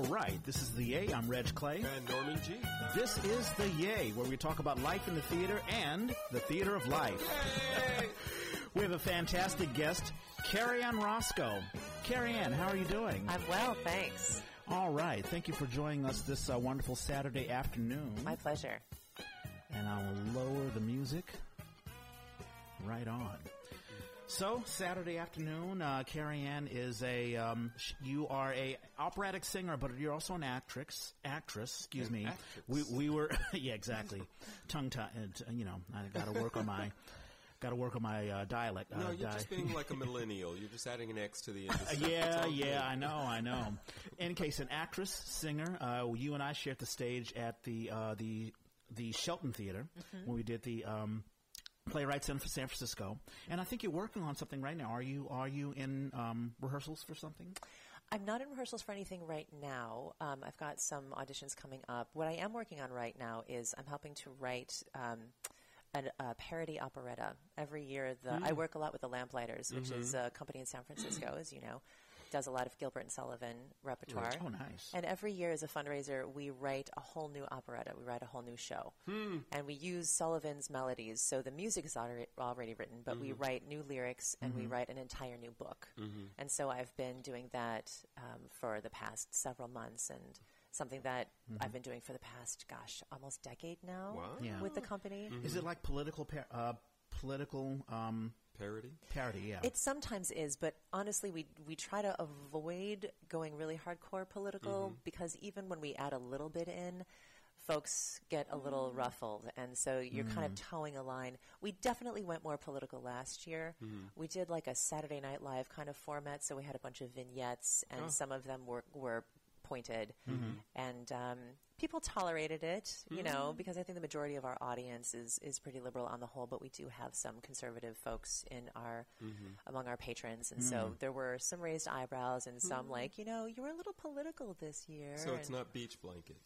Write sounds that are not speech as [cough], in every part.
All right, this is the Yay. I'm Reg Clay. And Norman G. This is the Yay, where we talk about life in the theater and the theater of life. [laughs] we have a fantastic guest, Cary Ann Rosko. Cary Ann, how are you doing? I'm well, thanks. All right, thank you for joining us this uh, wonderful Saturday afternoon. My pleasure. And I will lower the music right on. So Saturday afternoon, uh, Cary Ann is a um, sh- you are a operatic singer, but you're also an actress. Actress, excuse An me. actress. We we were [laughs] yeah exactly tongue tied. You know, I got to work on my [laughs] got to work on my uh, dialect. No, uh, you're di- just being like a [laughs] millennial. You're just adding an X to the end. Of stuff. It's yeah, all yeah, good. I know, I know. In case an actress, singer, uh, you and I shared the stage at the uh, the the Shelton Theater when we did the um, playwrights in for San Francisco, and I think you're working on something right now. Are you are you in um, rehearsals for something? I'm not in rehearsals for anything right now. Um, I've got some auditions coming up. What I am working on right now is I'm helping to write um, an, a parody operetta. Every year, the I work a lot with the Lamplighters, which is a company in San Francisco, as you know, does a lot of Gilbert and Sullivan repertoire. Oh, nice. And every year, as a fundraiser, we write a whole new operetta. We write a whole new show, and we use Sullivan's melodies. So the music is already, already written, but we write new lyrics and we write an entire new book. And so I've been doing that um, for the past several months, and something that I've been doing for the past, gosh, almost decade now Wow. Yeah. with the company. Is it like political par- uh, political um, Parody. parody? Yeah. It sometimes is, but honestly, we we try to avoid going really hardcore political mm-hmm. because even when we add a little bit in, folks get a little mm. ruffled, and so you're kind of mm. toeing a line. We definitely went more political last year. Mm-hmm. We did like a Saturday Night Live kind of format, so we had a bunch of vignettes, and oh. some of them were were pointed, and um, people tolerated it, you know, because I think the majority of our audience is is pretty liberal on the whole, but we do have some conservative folks in our among our patrons, and so there were some raised eyebrows and some like, you know, you were a little political this year. So it's not beach blanket.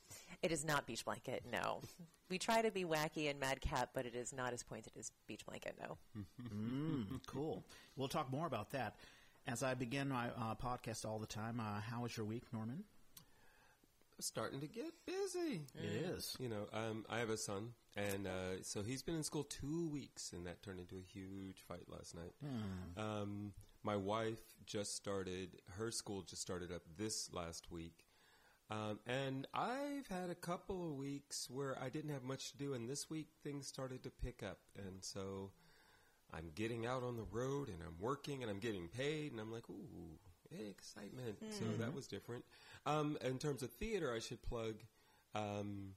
It is not Beach Blanket. No, [laughs] we try to be wacky and madcap, but it is not as pointed as Beach Blanket. No. Mm, cool. We'll talk more about that. As I begin my uh, podcast all the time, uh, how was your week, Norman? Starting to get busy. It is. You know, um, I have a son, and uh, so he's been in school two weeks, and that turned into a huge fight last night. Um, my wife just started; her school just started up this last week, um, and I've had a couple of weeks where I didn't have much to do, and this week things started to pick up, and so I'm getting out on the road, and I'm working, and I'm getting paid, and I'm like, ooh. Excitement. So that was different. Um, in terms of theater, I should plug um,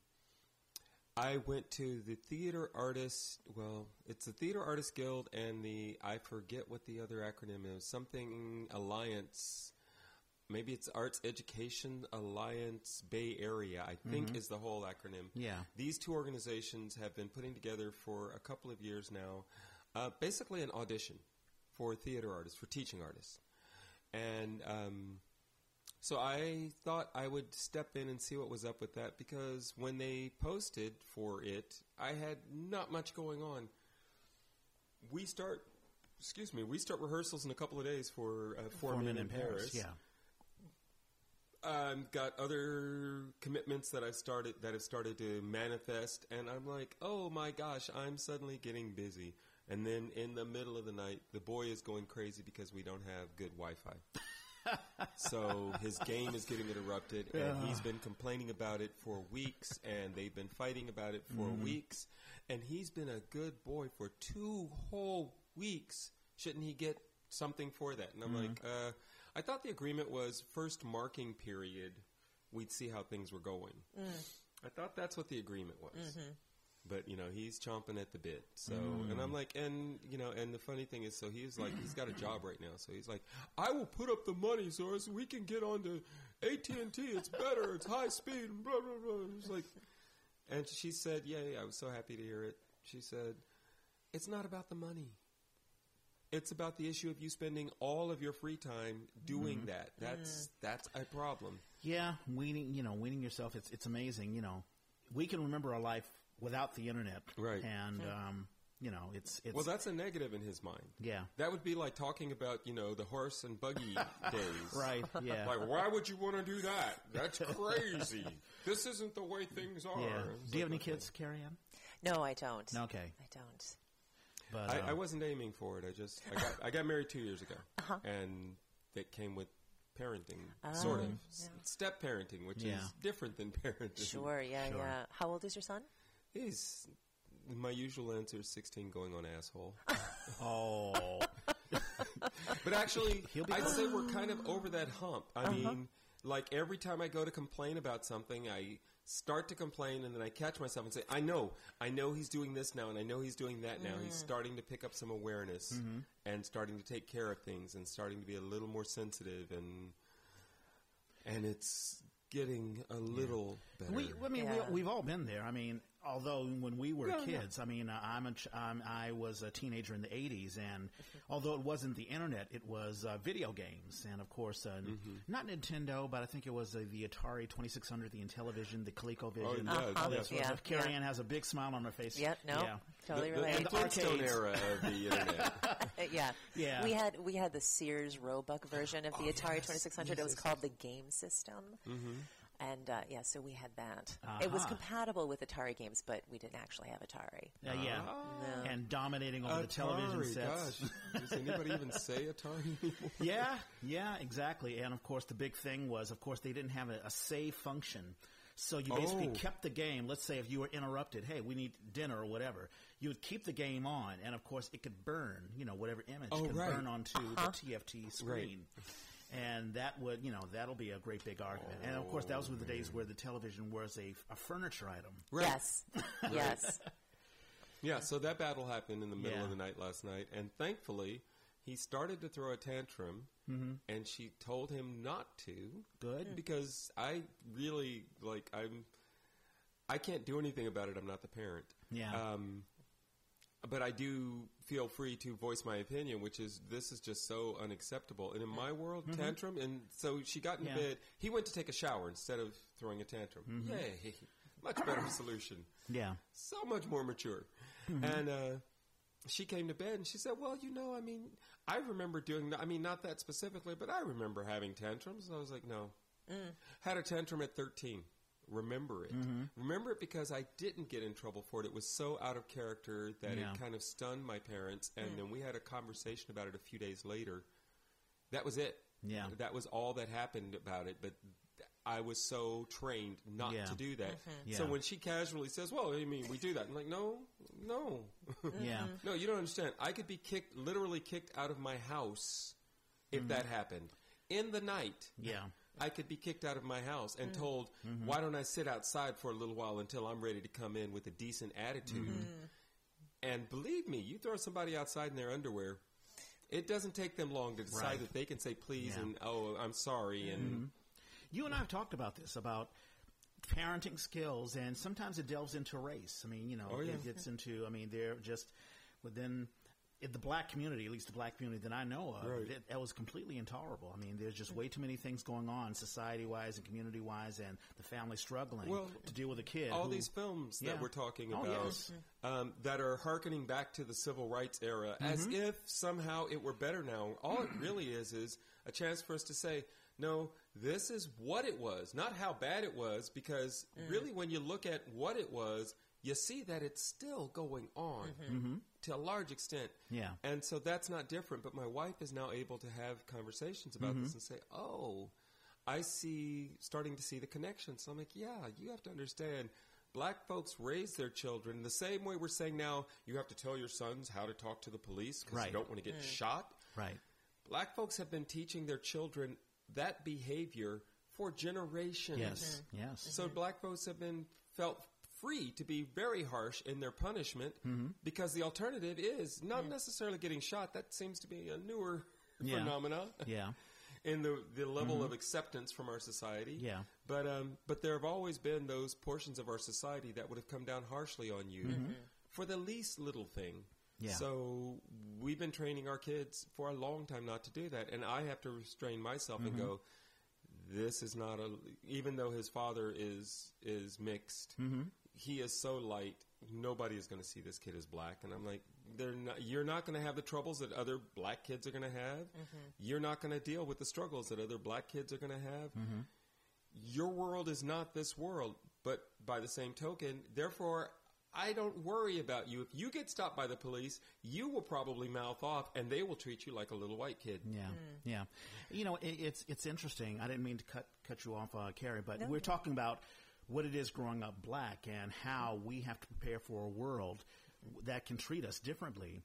I went to the Theater Artists. Well, it's the Theater Artists Guild and the I forget what the other acronym is. Something Alliance. Maybe it's Arts Education Alliance Bay Area. I think is the whole acronym. Yeah. These two organizations have been putting together for a couple of years now, uh, basically an audition for theater artists, for teaching artists, and. Um, so I thought I would step in and see what was up with that because when they posted for it, I had not much going on. We start, excuse me, we start rehearsals in a couple of days for uh, Four, Men, in Paris. Yeah. Um, got other commitments that I've started that have started to manifest, and I'm like, oh my gosh, I'm suddenly getting busy. And then in the middle of the night, the boy is going crazy because we don't have good Wi-Fi. So his game is getting interrupted, and he's been complaining about it for weeks, and they've been fighting about it for mm-hmm. weeks, and he's been a good boy for two whole weeks. Shouldn't he get something for that? And I'm mm-hmm. like, uh, I thought the agreement was first marking period, we'd see how things were going. Mm. I thought that's what the agreement was. Mm-hmm. But you know he's chomping at the bit. So and I'm mm. like, and you know, and the funny thing is, so he's like, he's got a job right now. So he's like, I will put up the money so as we can get on to AT and T. It's better. It's high speed. And blah blah blah. It's like, and she said, yeah, yeah, I was so happy to hear it. She said, it's not about the money. It's about the issue of you spending all of your free time doing mm-hmm. that. That's that's a problem. Yeah, weaning, you know, weaning yourself. It's it's amazing. You know, we can remember our life without the internet, Right. And um, you know, it's it's Well, that's a negative in his mind. yeah, That would be like talking about, you know, the horse and buggy [laughs] days. right, yeah, Like, why would you want to do that? That's [laughs] crazy. this isn't the way things are. yeah. Do you have any like, kids, Cary Ann? No, I don't. Okay, I don't. but I, uh, I wasn't aiming for it. I just I got I got married two years ago, Uh-huh. and that came with parenting, sort of S- step parenting, which Yeah. is different than parenting. Sure, yeah, Sure. yeah. How old is your son? He's my usual answer is sixteen, going on asshole. [laughs] oh, [laughs] But actually, He'll be I'd say we're kind of over that hump. I Uh-huh. mean, like every time I go to complain about something, I start to complain and then I catch myself and say, I know, I know he's doing this now and I know he's doing that now. He's Mm. starting to pick up some awareness Mm-hmm. and starting to take care of things and starting to be a little more sensitive and and it's getting a little better. we. I mean, Yeah. we, we've all been there. I mean, although when we were Yeah, yeah. kids, I mean, uh, I'm a ch- um, I was a teenager in the '80s, and although it wasn't the internet, it was uh, video games, and of course, uh, Mm-hmm. not Nintendo, but I think it was uh, the Atari 2600, the Intellivision, the ColecoVision. Oh, yeah, all yeah. that sort Yeah, stuff. Cary yeah. Ann has a big smile on her face. Yep, no, Yeah. totally the, the, related. the Flintstone era of the internet. [laughs] Yeah, Yeah. We had we had the Sears Roebuck version of the Atari Twenty Six Hundred. It was called the Game System. Mm-hmm. And uh, yeah, so we had that. It was Uh-huh. compatible with Atari games, but we didn't actually have Atari. Uh, yeah, No. and dominating over the television sets. Gosh, does anybody even say Atari anymore? [laughs] yeah, yeah, exactly. And of course, the big thing was, of course, they didn't have a, a save function. So you basically Oh. kept the game. Let's say if you were interrupted, hey, we need dinner or whatever, you would keep the game on, and of course, it could burn. You know, whatever image Oh, could right. burn onto the TFT screen. And that would, you know, that'll be a great big argument. and of course, those were the days where the television was a, a furniture item. Right. Yes, [laughs] yes. Yeah, so that battle happened in the middle Yeah. of the night last night, and thankfully, he started to throw a tantrum, Mm-hmm. and she told him not to. Good. Because I really, like, I'm. I can't do anything about it. I'm not the parent. Yeah. Um, but I do feel free to voice my opinion, which is this is just so unacceptable. And in my world, tantrum. And so she got in Mm-hmm. Yeah. bed. He went to take a shower instead of throwing a tantrum. Mm-hmm. Yay! [laughs] Much better [coughs] solution Yeah. so much more mature. Mm-hmm. And uh, she came to bed and she said, "Well, you know, I mean, I remember doing. that. I mean, not that specifically, but I remember having tantrums." And I was like, "No, had a tantrum at 13. Remember it. Mm-hmm. Remember it because I didn't get in trouble for it. It was so out of character that Yeah. it kind of stunned my parents. And then we had a conversation about it a few days later. That was it. Yeah. that was all that happened about it. But I was so trained not Yeah. to do that. Mm-hmm. So when she casually says, "Well, I mean, we do that," I'm like, "No, no, [laughs] Yeah. no, you don't understand. I could be kicked, literally kicked out of my house if that happened in the night. Yeah. I could be kicked out of my house and mm-hmm. told, mm-hmm. "Why don't I sit outside for a little while until I'm ready to come in with a decent attitude?" Mm-hmm. And believe me, you throw somebody outside in their underwear. It doesn't take them long to decide Right. that they can say please Yeah. and oh I'm sorry and You and I have talked about this about parenting skills, and sometimes it delves into race. I mean, you know, Oh, yeah. it gets into. I mean, they're just within in the black community, at least the black community that I know of. Right. That, that was completely intolerable. I mean, there's just way too many things going on, society-wise and community-wise, and the family struggling Well, to deal with a kid. all who- these films Yeah. that we're talking Oh, about yes. um, that are harkening back to the civil rights era as Mm-hmm. if somehow it were better now. All it really is is a chance for us to say, no, this is what it was, not how bad it was, because Mm. really when you look at what it was, you see that it's still going on to a large extent. Mm-hmm. Yeah. And so that's not different, but my wife is now able to have conversations about Mm-hmm. this and say, oh, I see, starting to see the connection. So I'm like, yeah, you have to understand. Black folks raise their children the same way we're saying now you have to tell your sons how to talk to the police because Right. you don't want to get shot. right. Black folks have been teaching their children that behavior for generations. Yes. Yes. So black folks have been felt free to be very harsh in their punishment Mm-hmm. because the alternative is not necessarily getting shot. That seems to be a newer Yeah. phenomena Yeah. [laughs] in the the level of acceptance from our society. Mm-hmm. Yeah. But um, but there have always been those portions of our society that would have come down harshly on you for the least little thing. Mm-hmm. Yeah. So we've been training our kids for a long time not to do that, and I have to restrain myself Mm-hmm. and go. This is not a. Even though his father is is mixed, Mm-hmm. He is so light. Nobody is going to see this kid as black, and I'm like, they're not, you're not going to have the troubles that other black kids are going to have. Mm-hmm. You're not going to deal with the struggles that other black kids are going to have. Mm-hmm. Your world is not this world, but by the same token, therefore, I don't worry about you. If you get stopped by the police, you will probably mouth off, and they will treat you like a little white kid. Yeah, mm. yeah. You know, it, it's it's interesting. I didn't mean to cut cut you off, uh, Cary, but we're talking about what it is growing up black and how we have to prepare for a world that can treat us differently.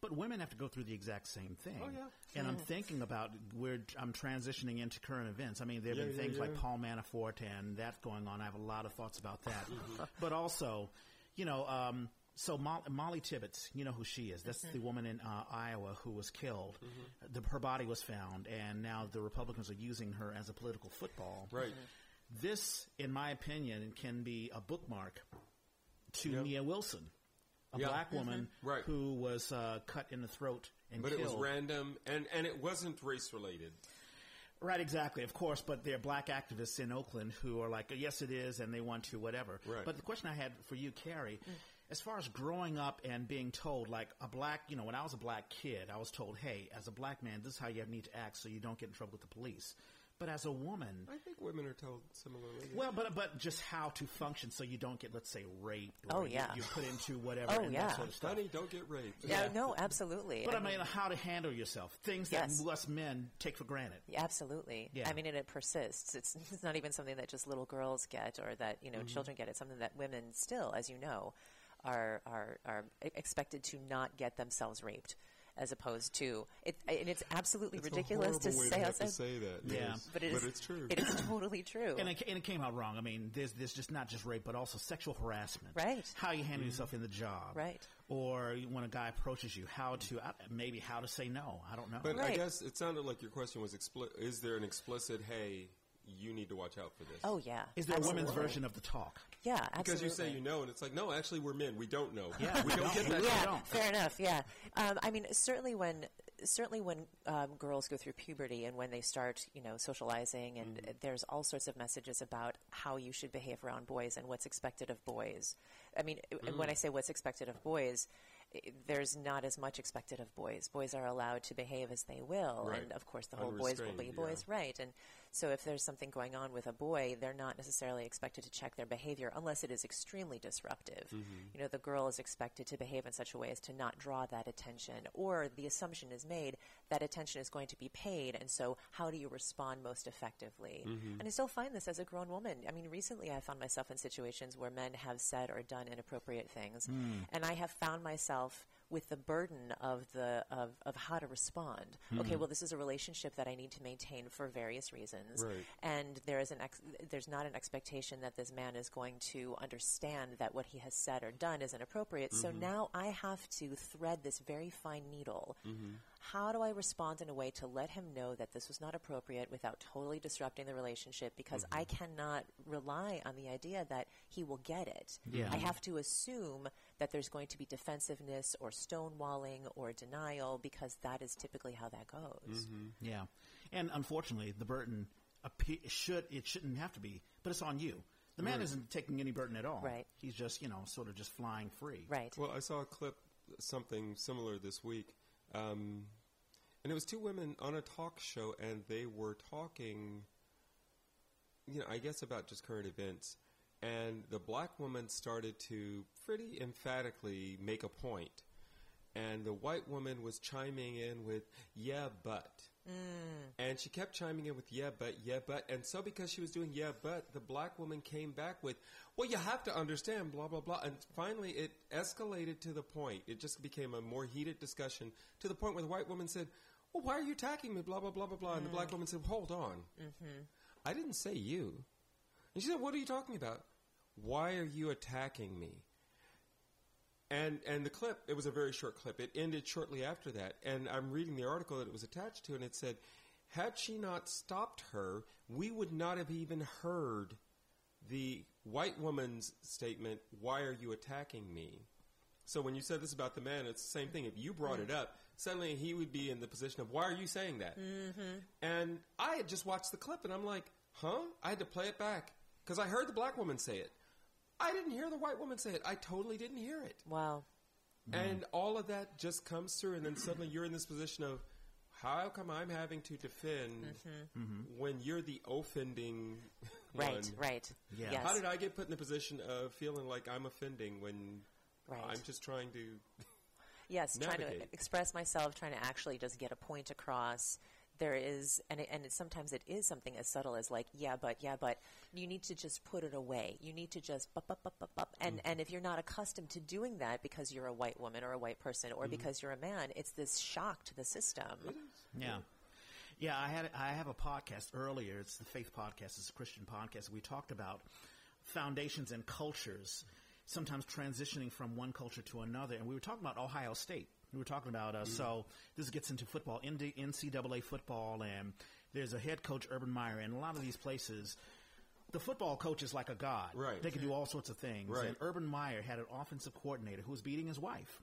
But women have to go through the exact same thing. Mm-hmm. Oh, yeah. And I'm thinking about where I'm transitioning into current events. I mean, there have Yeah, been yeah, things like. Paul Manafort and that going on. I have a lot of thoughts about that. Mm-hmm. [laughs] but also, you know, um, so Mo- Mollie Tibbetts, you know who she is. That's the woman in uh, Iowa who was killed. Mm-hmm. The, her body was found, and now the Republicans are using her as a political football. Right. This, in my opinion, can be a bookmark to Yeah. Nia Wilson, a Yeah. black woman Right. who was uh, cut in the throat and But killed. it was random, and, and it wasn't race related. Right, exactly, of course, but they're black activists in Oakland who are like, yes, it is, and they want to, whatever. Right. But the question I had for you, Cary, as far as growing up and being told, like a black, you know, when I was a black kid, I was told, hey, as a black man, this is how you need to act so you don't get in trouble with the police. But as a woman, I think women are told similarly. well, but but just how to function so you don't get, let's say, raped. Or Oh, you- yeah. you put into whatever. Oh, and yeah. That sort of stuff. Honey, don't get raped. Yeah, Yeah. no, absolutely. But I mean, how to handle yourself, things that Yes. us men take for granted. Absolutely. Yeah. I mean, and it persists. It's, it's not even something that just little girls get or that, you know, mm-hmm. children get. It's something that women still, as you know, are, are, are expected to not get themselves raped as opposed to it. And it's absolutely It's a ridiculous to way say, to have to say that. Yeah. yes. but, it is, it's true. It is totally true. And it, and it came out wrong. I mean, there's there's just not just rape, but also sexual harassment. Right. How you handle yourself in the job. Right. Or when a guy approaches you, how to uh, maybe how to say no. I don't know. But I guess it sounded like your question was: expli- Is there an explicit "Hey, you need to watch out for this"? oh, yeah. Is there a women's version of the talk? Yeah, absolutely. because you say you know, and it's like, no, actually, we're men. We don't know. Yeah, we don't get that. Yeah. yeah, fair enough. Yeah, um, I mean, certainly when certainly when um, girls go through puberty and when they start, you know, socializing, and Mm-hmm. there's all sorts of messages about how you should behave around boys and what's expected of boys. I mean, and Mm. when I say what's expected of boys. There's not as much expected of boys. Boys are allowed to behave as they will, Right. and of course, the whole boys will be boys, yeah. right? And so, if there's something going on with a boy, they're not necessarily expected to check their behavior unless it is extremely disruptive. Mm-hmm. You know, the girl is expected to behave in such a way as to not draw that attention, or the assumption is made that attention is going to be paid, and so how do you respond most effectively? Mm-hmm. And I still find this as a grown woman. I mean, recently I found myself in situations where men have said or done inappropriate things, Hmm. and I have found myself with the burden of the of, of how to respond. Okay, Hmm. well, this is a relationship that I need to maintain for various reasons, Right. and there is an ex- there's not an expectation that this man is going to understand that what he has said or done is inappropriate. So Mm-hmm. now I have to thread this very fine needle. Mm-hmm. How do I respond in a way to let him know that this was not appropriate without totally disrupting the relationship? Because I Mm-hmm. cannot rely on the idea that he will get it. Yeah. I have to assume that there's going to be defensiveness or stonewalling or denial because that is typically how that goes. Yeah, and unfortunately, the burden appe- should it shouldn't have to be, but it's on you. The man isn't taking any burden at all. Right. He's just you know sort of just flying free. Right. Well, I saw a clip, something similar this week, um, and it was two women on a talk show, and they were talking, you know, I guess about just current events. And the black woman started to pretty emphatically make a point, and the white woman was chiming in with "Yeah, but." Mm. And she kept chiming in with yeah, but, yeah, but. And so because she was doing yeah, but, the black woman came back with, well, you have to understand, blah, blah, blah. And finally it escalated to the point. It just became a more heated discussion to the point where the white woman said, well, why are you attacking me, blah, blah, blah, blah, blah. And the black mm. woman said, hold on. Mm-hmm. I didn't say you. And she said, what are you talking about? Why are you attacking me? And and the clip, it was a very short clip. It ended shortly after that. And I'm reading the article that it was attached to, and it said, had she not stopped her, we would not have even heard the white woman's statement, Why are you attacking me? So when you said this about the man, it's the same thing. If you brought it up, suddenly he would be in the position of, Why are you saying that? Mm-hmm. And I had just watched the clip, and I'm like, Huh? I had to play it back because I heard the black woman say it. I didn't hear the white woman say it. I totally didn't hear it. Wow. And all of that just comes through, and then suddenly you're in this position of, how come I'm having to defend mm-hmm. Mm-hmm. when you're the offending Right, one? right. Yeah. Yes. How did I get put in the position of feeling like I'm offending when Right. I'm just trying to? Yes, trying to express myself, trying to actually just get a point across. There is, and it, and it, sometimes it is something as subtle as like, yeah, but, yeah, but. You need to just put it away. You need to just, bup, bup, bup, bup, bup. and Mm-hmm. and if you're not accustomed to doing that because you're a white woman or a white person Mm-hmm. or because you're a man, it's this shock to the system. Yeah. Yeah, I had I have a podcast earlier. It's the Faith Podcast. It's a Christian podcast. We talked about foundations and cultures, sometimes transitioning from one culture to another. And we were talking about Ohio State. We were talking about uh, so this gets into football, NCAA football, and there's a head coach Urban Meyer, and a lot of these places. The football coach is like a god. Right. They can do all sorts of things. Right. And Urban Meyer had an offensive coordinator who was beating his wife.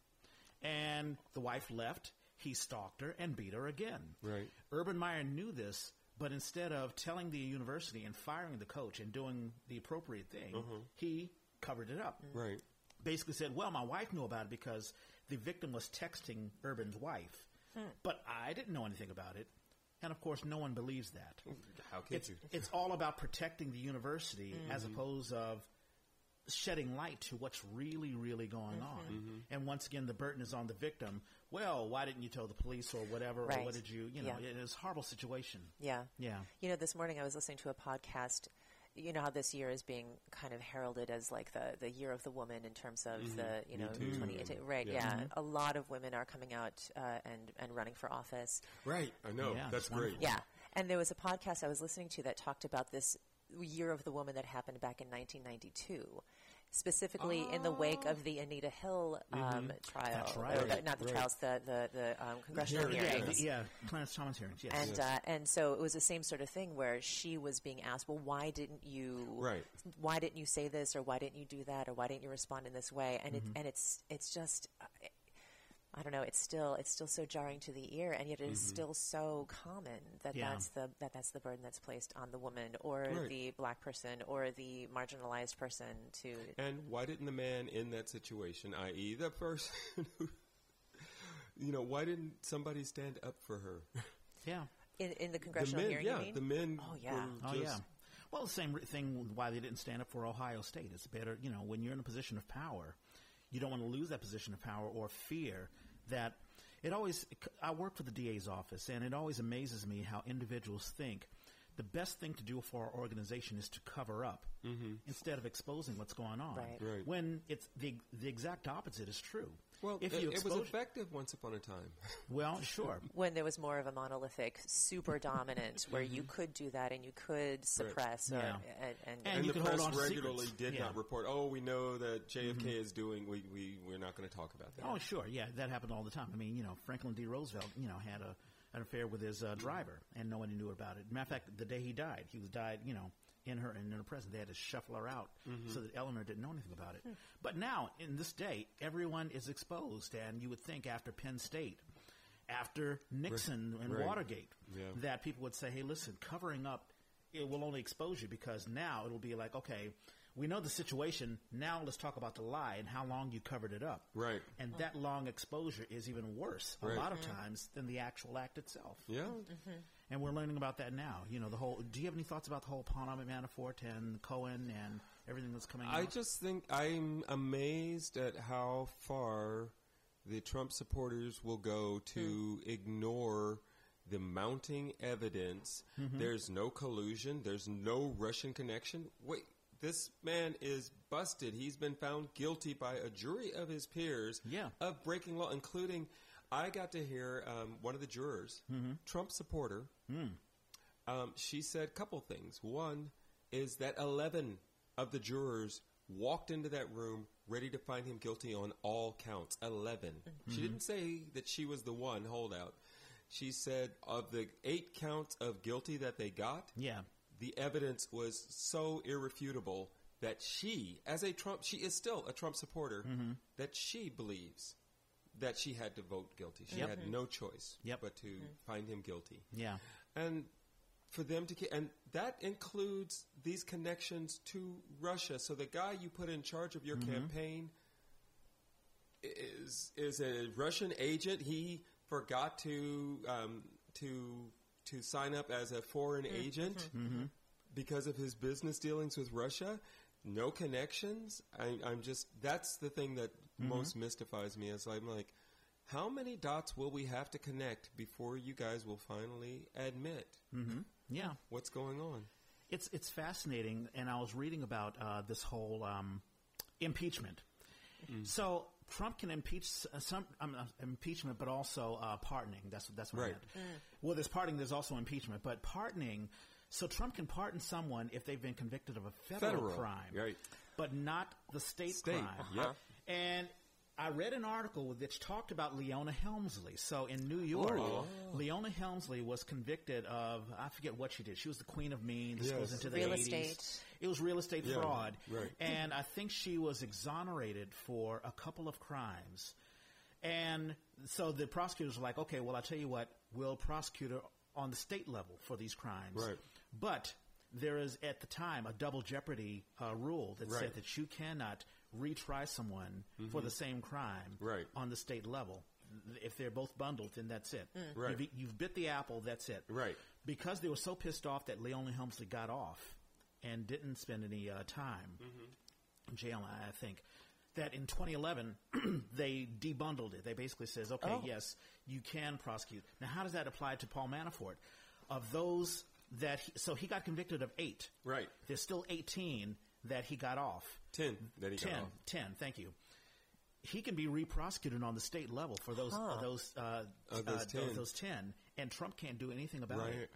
And the wife left. He stalked her and beat her again. Right. Urban Meyer knew this, but instead of telling the university and firing the coach and doing the appropriate thing, he covered it up. Right. Basically said, "Well, my wife knew about it because the victim was texting Urban's wife, hmm. but I didn't know anything about it." And of course, no one believes that. How could It's, you? it's all about protecting the university hmm. as opposed of shedding light to what's really, really going mm-hmm. on. Mm-hmm. And once again, the burden is on the victim. Well, why didn't you tell the police or whatever? Or what did you, you know, Yeah. it is a horrible situation. Yeah. Yeah. You know, this morning I was listening to a podcast. You know how this year is being kind of heralded as like the, the year of the woman in terms of the, you know, too. 2018. Right, Yeah. yeah. A lot of women are coming out uh, and, and running for office. Right. I know. Yeah, That's great. Yeah. And there was a podcast I was listening to that talked about this year of the woman that happened back in 1992. Specifically, in the wake of the Anita Hill um, trial, That's right. or Right, not the right. trials, the the, the um, congressional Hearings. Yeah, hearings. the- yeah, Clarence Thomas hearings. Yes. And uh, and so it was the same sort of thing where she was being asked, well, why didn't you, Right. Why didn't you say this, or why didn't you do that, or why didn't you respond in this way? And it and it's it's just, uh, I don't know. It's still it's still so jarring to the ear, and yet it is mm-hmm. still so common that Yeah. that's the that that's the burden that's placed on the woman or Right. the black person or the marginalized person to. And why didn't the man in that situation, i.e., the person who, you know, why didn't somebody stand up for her? [laughs] yeah. In, in the The congressional men, hearing, yeah, you mean? the men. Oh, yeah. were Oh just- yeah. Well, the same re- thing why they didn't stand up for Ohio State. It's better, you know, when you're in a position of power, you don't want to lose that position of power or fear that it always. I work for the DA's office, and it always amazes me how individuals think the best thing to do for our organization is to cover up mm-hmm. instead of exposing what's going on. Right. Right. When it's the the exact opposite is true. Well, if it, you it was effective once upon a time. [laughs] well, sure. when there was more of a monolithic, super dominant, where you could do that and you could suppress or, Mm-hmm. Yeah. and, and, And And, you the can hold press on regularly secrets. did Yeah. Mm-hmm. not report. Oh, we know that JFK is doing. We we we're not going to talk about that. Oh, sure. Yeah, that happened all the time. I mean, you know, Franklin D. Roosevelt, you know, had a an affair with his uh, driver, and nobody knew about it. Matter of fact, the day he died, he was died, you know, in her in her presence. They had to shuffle her out mm-hmm. so that Eleanor didn't know anything about it. Hmm. But now, in this day, everyone is exposed, and you would think after Penn State, after Nixon and Right. Watergate, Yeah. that people would say, "Hey, listen, covering up it will only expose you because now it'll be like, okay, we know the situation. Now let's talk about the lie and how long you covered it up." Right. And that long exposure is even worse a Right. lot of mm-hmm. times than the actual act itself. Yeah. Mm-hmm. And we're learning about that now. You know, the whole. Do you have any thoughts about the whole Paul Manafort and Cohen and everything that's coming out? I out? just think I'm amazed at how far the Trump supporters will go to hmm. ignore the mounting evidence. Mm-hmm. There's no collusion. There's no Russian connection. Wait, this man is busted. He's been found guilty by a jury of his peers Yeah. of breaking law, including. I got to hear um, one of the jurors, Trump supporter, um, she said a couple things. One is that 11 of the jurors walked into that room ready to find him guilty on all counts. 11. She didn't say that she was the one holdout. She said of the eight counts of guilty that they got, yeah. the evidence was so irrefutable that she, as a Trump, she is still a Trump supporter, that she believes that she had to vote guilty. She Yep. had no choice Yep. but to mm. find him guilty Yeah. and for them to ke- and that includes these connections to Russia. So the guy you put in charge of your mm-hmm. campaign is is a Russian agent. He forgot to um, to to sign up as a foreign mm-hmm. agent mm-hmm. because of his business dealings with Russia. No connections. I, I'm just that's the thing that most mystifies me. Is I'm like, how many dots will we have to connect before you guys will finally admit Yeah. what's going on? It's it's fascinating, and I was reading about uh, this whole um, impeachment. So Trump can impeach uh, some um, uh, impeachment, but also uh, pardoning. That's that's what I Right. meant. Well, there's pardoning. There's also impeachment, but pardoning. So Trump can pardon someone if they've been convicted of a federal, Federal, crime, right. But not the state, State, crime. yep. And I read an article which talked about Leona Helmsley. So in New York, Oh. Leona Helmsley was convicted of I forget what she did. She was the queen of mean. This Yes. goes into the Real 80s. estate. It was real estate Yeah, fraud. right. And I think she was exonerated for a couple of crimes. And so the prosecutors were like, okay, well, I'll tell you what, we'll prosecute her on the state level for these crimes. Right. But there is, at the time, a double jeopardy uh, rule that Right. said that you cannot retry someone for the same crime Mm-hmm. Right. on the state level. If they're both bundled, then that's it. Right. You've, you've bit the apple, that's it. Right. Because they were so pissed off that Leona Helmsley got off and didn't spend any uh, time in jail, I I think, that in 2011 [clears throat] they debundled it. They basically says, okay, Oh. yes, you can prosecute. Now, how does that apply to Paul Manafort? Of those that, he, so he got convicted of eight. Right. There's still 18 that he got off. Ten that he 10, got off. 10, thank you. He can be re-prosecuted on the state level for those uh, those uh, Of those uh, 10. those ten, and Trump can't do anything about Right. it.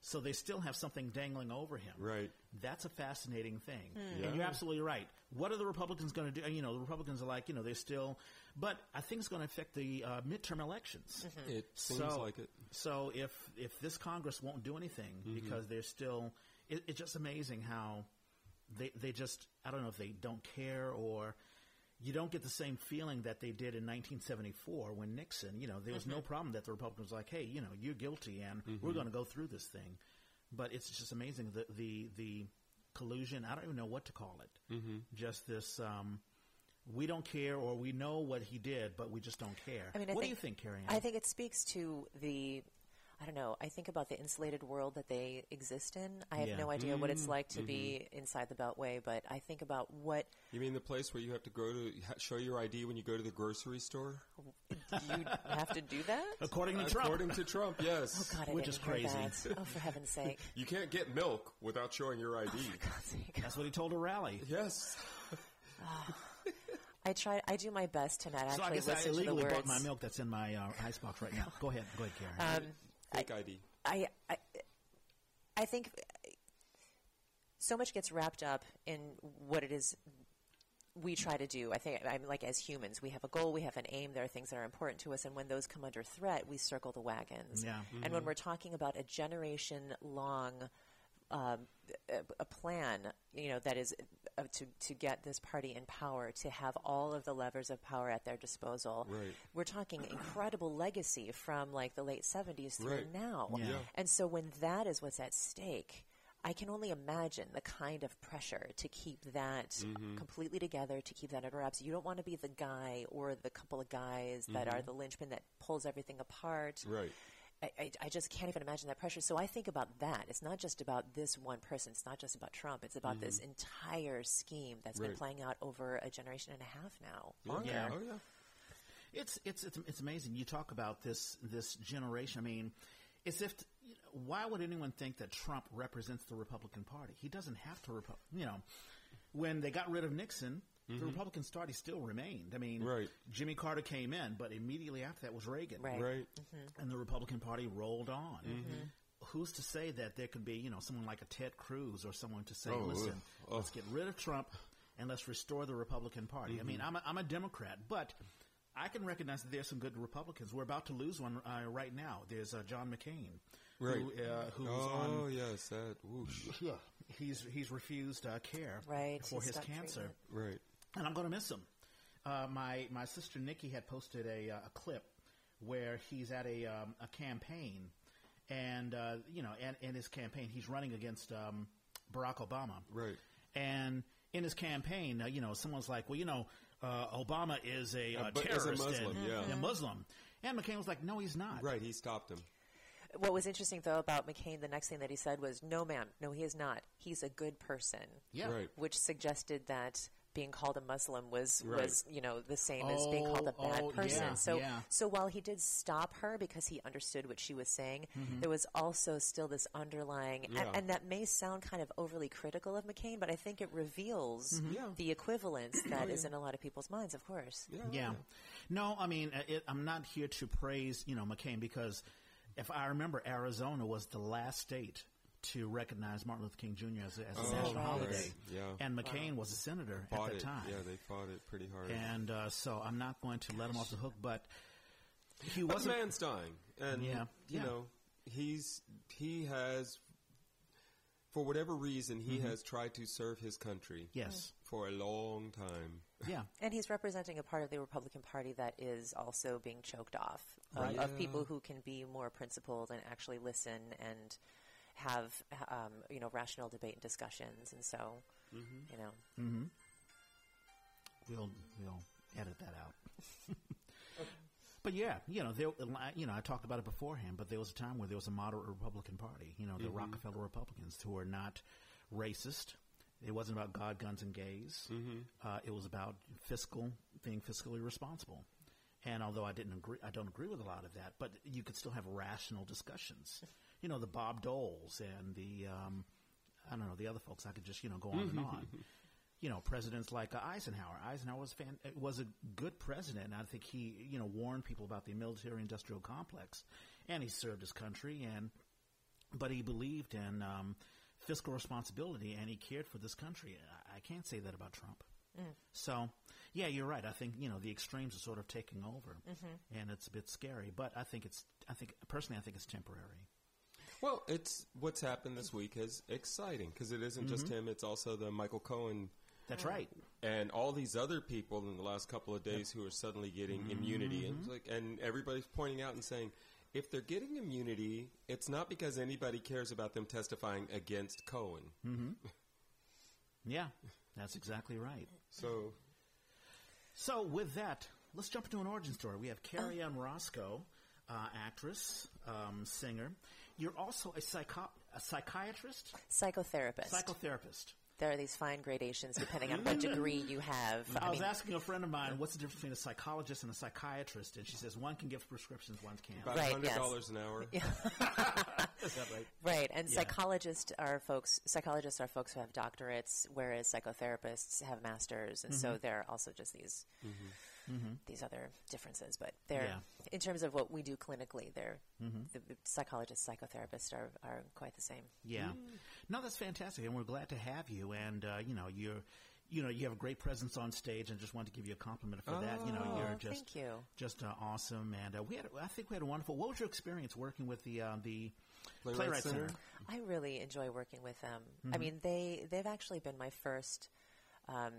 So they still have something dangling over him. Right. That's a fascinating thing. Yeah. And you're absolutely right. What are the Republicans going to do? You know, the Republicans are like, you know, they're still, but I think it's going to affect the uh, midterm elections. It seems so, like it. So if if this Congress won't do anything Mm-hmm. because they're still, it, it's just amazing how they they just I don't know if they don't care or you don't get the same feeling that they did in 1974 when Nixon, you know, there was no problem that the Republicans were like, hey, you know, you're guilty and we're going to go through this thing. But it's just amazing the the the collusion. I don't even know what to call it. Mm-hmm. Just this. Um, we don't care, or we know what he did, but we just don't care. I mean, I what think, do you think, Cary? I think it speaks to the. I don't know. I think about the insulated world that they exist in. I have Yeah. no idea what it's like to be inside the Beltway, but I think about what You mean the place where you have to go to show your ID when you go to the grocery store? you have to do that. [laughs] According to Trump. According to Trump, yes. Oh God, I Which didn't is hear crazy. that. Oh, for heaven's [laughs] sake! You can't get milk without showing your ID. God's sake. That's what he told a rally. yes. I try. I do my best to not So I actually guess I listen to the illegally words. bought my milk that's in my uh, icebox right now. Go ahead, go ahead, Karen. Um, Fake ID. I, I, I think so much gets wrapped up in what it is we try to do. I think I'm like as humans, we have a goal, we have an aim. There are things that are important to us, and when those come under threat, we circle the wagons. Yeah. And when mm-hmm. we're talking about a generation long. Um, a, a plan, you know, that is uh, to to get this party in power, to have all of the levers of power at their disposal. Right. We're talking [clears throat] incredible legacy from like the late '70s through Right. now. Yeah. Yeah. And so when that is what's at stake, I can only imagine the kind of pressure to keep that Mm-hmm. completely together, to keep that under wraps. You don't want to be the guy or the couple of guys that are the linchpin that pulls everything apart. Mm-hmm. Right. I, I, I just can't even imagine that pressure. So I think about that. It's not just about this one person. It's not just about Trump. It's about this entire scheme that's been Mm-hmm. Playing out over a generation and a half now. Yeah. Oh yeah. It's it's it's it's amazing. You talk about this this generation. I mean, it's if you know, why would anyone think that Trump represents the Republican Party? He doesn't have to. Repu- you know, when they got rid of Nixon, the Republican Party still remained. I mean, Right. Jimmy Carter came in, but immediately after that was Reagan, Right. Right. and the Republican Party rolled on. Who's to say that there could be, you know, someone like a Ted Cruz or someone to say, Oh, listen, ugh. let's get rid of Trump and let's restore the Republican Party. I mean, I'm a, I'm a Democrat, but I can recognize that there's some good Republicans. We're about to lose one uh, right now. There's uh, John McCain, Right. who, uh, who's Oh on. yes, that whoosh. Yeah, [laughs] he's he's refused uh, care Right, for his cancer treatment. Right. And I'm going to miss him. Uh, my my sister Nikki had posted a, uh, a clip where he's at a um, a campaign, and uh, you know, and in his campaign, he's running against um, Barack Obama. Right. And in his campaign, uh, you know, someone's like, well, you know, uh, Obama is a, uh, but is a terrorist Muslim, and, yeah. and Muslim. And McCain was like, no, he's not. Right, he stopped him. What was interesting, though, about McCain, the next thing that he said was, no, ma'am, no, he is not. He's a good person. Yeah. Right. Which suggested that being called a Muslim was, Right. was you know, the same as being called a Oh, bad oh, person. yeah, so, yeah. so while he did stop her because he understood what she was saying, Mm-hmm. there was also still this underlying, Yeah. and, and that may sound kind of overly critical of McCain, but I think it reveals Mm-hmm. The equivalence Oh, that is in a lot of people's minds, of course. Yeah. Yeah. No, I mean, uh, it, I'm not here to praise, you know, McCain because if I remember, Arizona was the last state to recognize Martin Luther King Jr. as a, as a Oh, national right. holiday. Yeah. And McCain was a senator Fought at the it. time. Yeah, they fought it pretty hard. And uh, so I'm not going to let him off the hook, but he But wasn't. man's dying, and Yeah, you yeah. know he's he has, for whatever reason, he has tried to serve his country. Mm-hmm. Yes. for a long time. [laughs] Yeah. And he's representing a part of the Republican Party that is also being choked off of, Right. of Yeah. people who can be more principled and actually listen and have um, you know rational debate and discussions. And so, you know, We'll we'll edit that out. [laughs] but yeah, you know, there, you know, I talked about it beforehand. But there was a time where there was a moderate Republican Party. You know, the Rockefeller Republicans who were not racist. It wasn't about God, guns, and gays. Uh, it was about fiscal being fiscally responsible. And although I didn't agree, I don't agree with a lot of that. But you could still have rational discussions. You know, the Bob Doles and the um, I don't know the other folks. I could just you know go on and on [laughs] you know, presidents like uh, Eisenhower. Eisenhower was fan- uh, was a good president. and I think he, you know, warned people about the military-industrial complex, and he served his country. And but he believed in um, fiscal responsibility, and he cared for this country. I, I can't say that about Trump. So, yeah, you're right. I think you know the extremes are sort of taking over, and it's a bit scary. But I think it's, I think personally, I think it's temporary. Well, it's what's happened this week is exciting because it isn't just him; it's also the Michael Cohen That's right. and all these other people in the last couple of days who are suddenly getting immunity, and it's like, and everybody's pointing out and saying, if they're getting immunity, it's not because anybody cares about them testifying against Cohen. [laughs] Yeah, that's exactly right. So, So with that, let's jump into an origin story. We have Cary Ann Rosko, uh, actress, um, singer. You're also a, psycho- a psychiatrist, psychotherapist. psychotherapist. there are these fine gradations depending on what degree you have. I, I was mean, asking a friend of mine, what's the difference between a psychologist and a psychiatrist? And she says one can give prescriptions, one can't. about Right, hundred yes. dollars an hour. [laughs] Is that right? [laughs] Right, and Yeah. psychologists are folks. Psychologists are folks who have doctorates, whereas psychotherapists have masters, and Mm-hmm. so there are also just these these other differences. But they're Yeah. Mm-hmm. in terms of what we do clinically, they're the, the psychologists, psychotherapists are, are quite the same. Yeah. No, that's fantastic, and we're glad to have you. And uh, you know, you're, you know, you have a great presence on stage, and just want to give you a compliment for that. You know, Oh, you're just thank you. just uh, awesome. And uh, we had, I think we had a wonderful. What was your experience working with the uh, the Playwright Playwright Center? Center? I really enjoy working with them. Mm-hmm. I mean, they they've actually been my first um,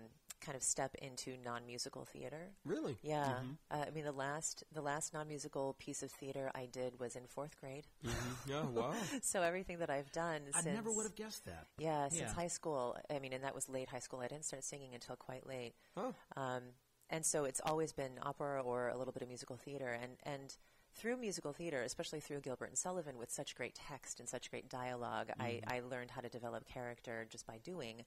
kind of step into non musical theater. Really? Yeah, Mm-hmm. uh, I mean the last the last non musical piece of theater I did was in fourth grade. Mhm. Yeah. [laughs] Wow. so everything that I've done I since never would have guessed that. yeah since Yeah. high school. I mean, and that was late high school. I didn't start singing until quite late. Oh. Um, and so it's always been opera or a little bit of musical theater. And, and through musical theater, especially through Gilbert and Sullivan, with such great text and such great dialog I, I learned how to develop character just by doing.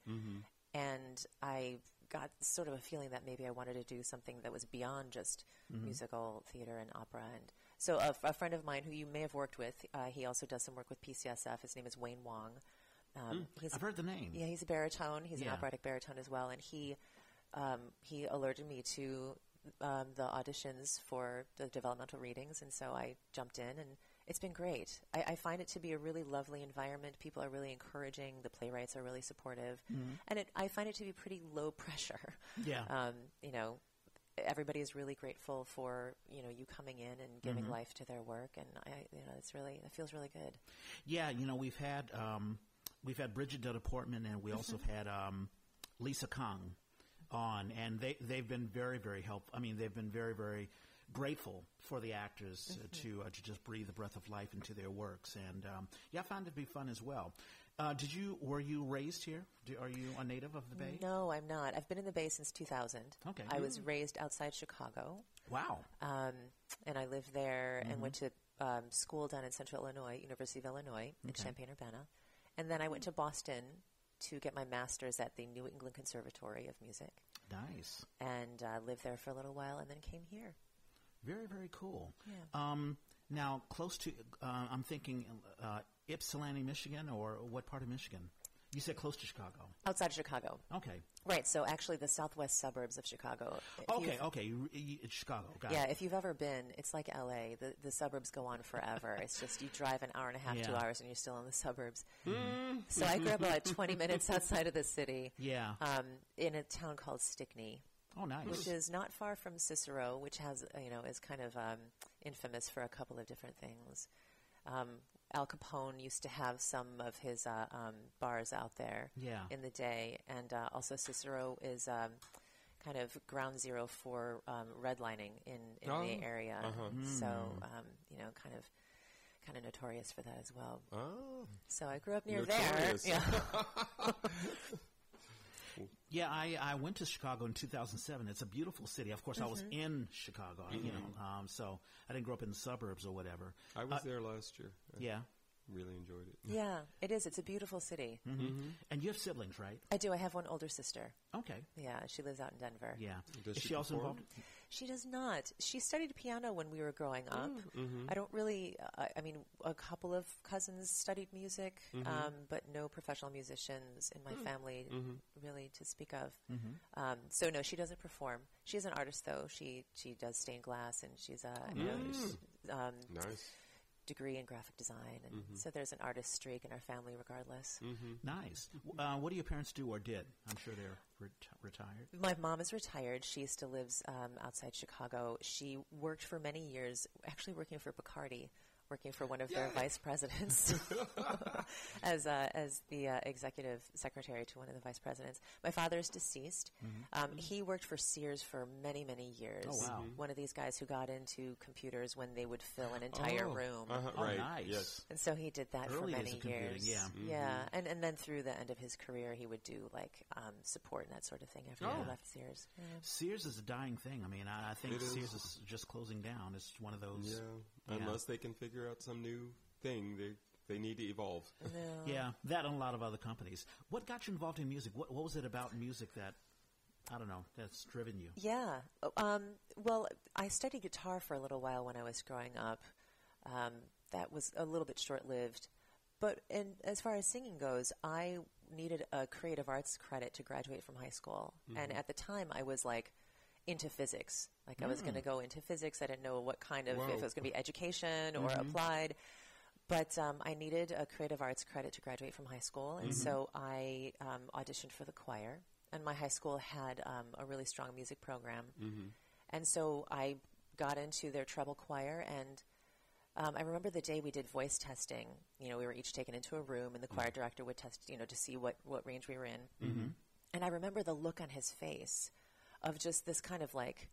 And I got sort of a feeling that maybe I wanted to do something that was beyond just musical theater and opera. And so a, a friend of mine who you may have worked with, uh, he also does some work with PCSF. His name is Wayne Wong. Um, he's I've heard the name. yeah, he's a baritone. He's Yeah. an operatic baritone as well, and he um, he alerted me to um, the auditions for the developmental readings, and so I jumped in, and it's been great. I, I find it to be a really lovely environment. People are really encouraging. The playwrights are really supportive, and it, I find it to be pretty low [laughs] pressure. Yeah. Um, you know, everybody is really grateful for you know you coming in and giving life to their work, and I you know it's really it feels really good. Yeah, you know, we've had um, we've had Bridget Dutta Portman, and we also have had um, Lisa Kong on, and they they've been very very helpful. I mean, they've been very very grateful for the actors uh, to uh, to just breathe the breath of life into their works, and um, yeah, I found it to be fun as well. Uh, did you were you raised here? Do, are you a native of the Bay? No, I'm not. I've been in the Bay since 2000. Okay. I was raised outside Chicago, Wow. um, and I lived there and went to um, school down in Central Illinois, University of Illinois in Okay. Champaign Urbana, and then I went to Boston to get my master's at the New England Conservatory of Music, Nice. and uh, lived there for a little while, and then came here. Very very cool. Yeah. Um, now close to uh, I'm thinking uh, Ypsilanti, Michigan, or what part of Michigan? You said close to Chicago. Outside of Chicago, Okay. right? So actually, the southwest suburbs of Chicago. Okay. Okay. It's Chicago. Got Yeah, it. if you've ever been, it's like LA. The the suburbs go on forever. it's just you drive an hour and a half, two hours, and you're still in the suburbs. So I grew up about 20 minutes [laughs] outside of the city, Yeah. um, in a town called Stickney, oh, nice. which is not far from Cicero, which has uh, you know is kind of um, infamous for a couple of different things. Um, Al Capone used to have some of his uh, um, bars out there Yeah. in the day, and uh, also Cicero is um, kind of ground zero for um, redlining in, in Oh, the area. uh-huh. So um, you know, kind of kind of notorious for that as well. Oh, So I grew up near Notorious. there. [laughs] Yeah. [laughs] Yeah, I, I went to Chicago in 2007. It's a beautiful city. Of course, I was Mm-hmm. in Chicago, you know, um, so I didn't grow up in the suburbs or whatever. I was Uh, there last year. I Yeah. really enjoyed it. yeah, it is. It's a beautiful city. hmm And you have siblings, right? I do. I have one older sister. Okay. Yeah, she lives out in Denver. Yeah. Does Is she she also involved? She does not. She studied piano when we were growing up. Mm-hmm. I don't really. Uh, I mean, a couple of cousins studied music, Mm-hmm. um, but no professional musicians in my Mm. family, Mm-hmm. really to speak of. Mm-hmm. Um, so no, she doesn't perform. She's an artist, though. She she does stained glass, and she's a you know, nice. um, Nice. Degree in graphic design, and Mm-hmm. so there's an artist streak in our family, regardless. Mm-hmm. Nice. Uh, what do your parents do or did? I'm sure they're ret- retired. My mom is retired. She still lives um, outside Chicago. She worked for many years, actually working for Bacardi, working for one of their vice presidents [laughs] as uh, as the uh, executive secretary to one of the vice presidents. My father is deceased. Um, he worked for Sears for many many years. Oh, wow. One of these guys who got into computers when they would fill an entire Oh, room. Uh-huh, Oh, right. nice. Yes. And so he did that for Early days many of computing, years. yeah. yeah, and and then through the end of his career, he would do like um, support and that sort of thing after Oh. he left Sears. Yeah. Sears is a dying thing. I mean, I, I think It is. Sears is just closing down. It's one of those. Yeah. Yeah. Unless they can figure out some new thing, they they need to evolve. [laughs] No. Yeah, that and a lot of other companies. What got you involved in music? What, what was it about music that, I don't know, that's driven you? Yeah. Um, well, I studied guitar for a little while when I was growing up. Um, that was a little bit short lived. But in, as far as singing goes, I needed a creative arts credit to graduate from high school. And at the time, I was like into physics. Like I was going to go into physics. I didn't know what kind of, if it was going to be education or applied. But um, I needed a creative arts credit to graduate from high school, and so I um, auditioned for the choir. And my high school had um, a really strong music program, and so I got into their treble choir. And um, I remember the day we did voice testing. You know, we were each taken into a room, and the choir director would test, you know, to see what what range we were in. And I remember the look on his face of just this kind of like,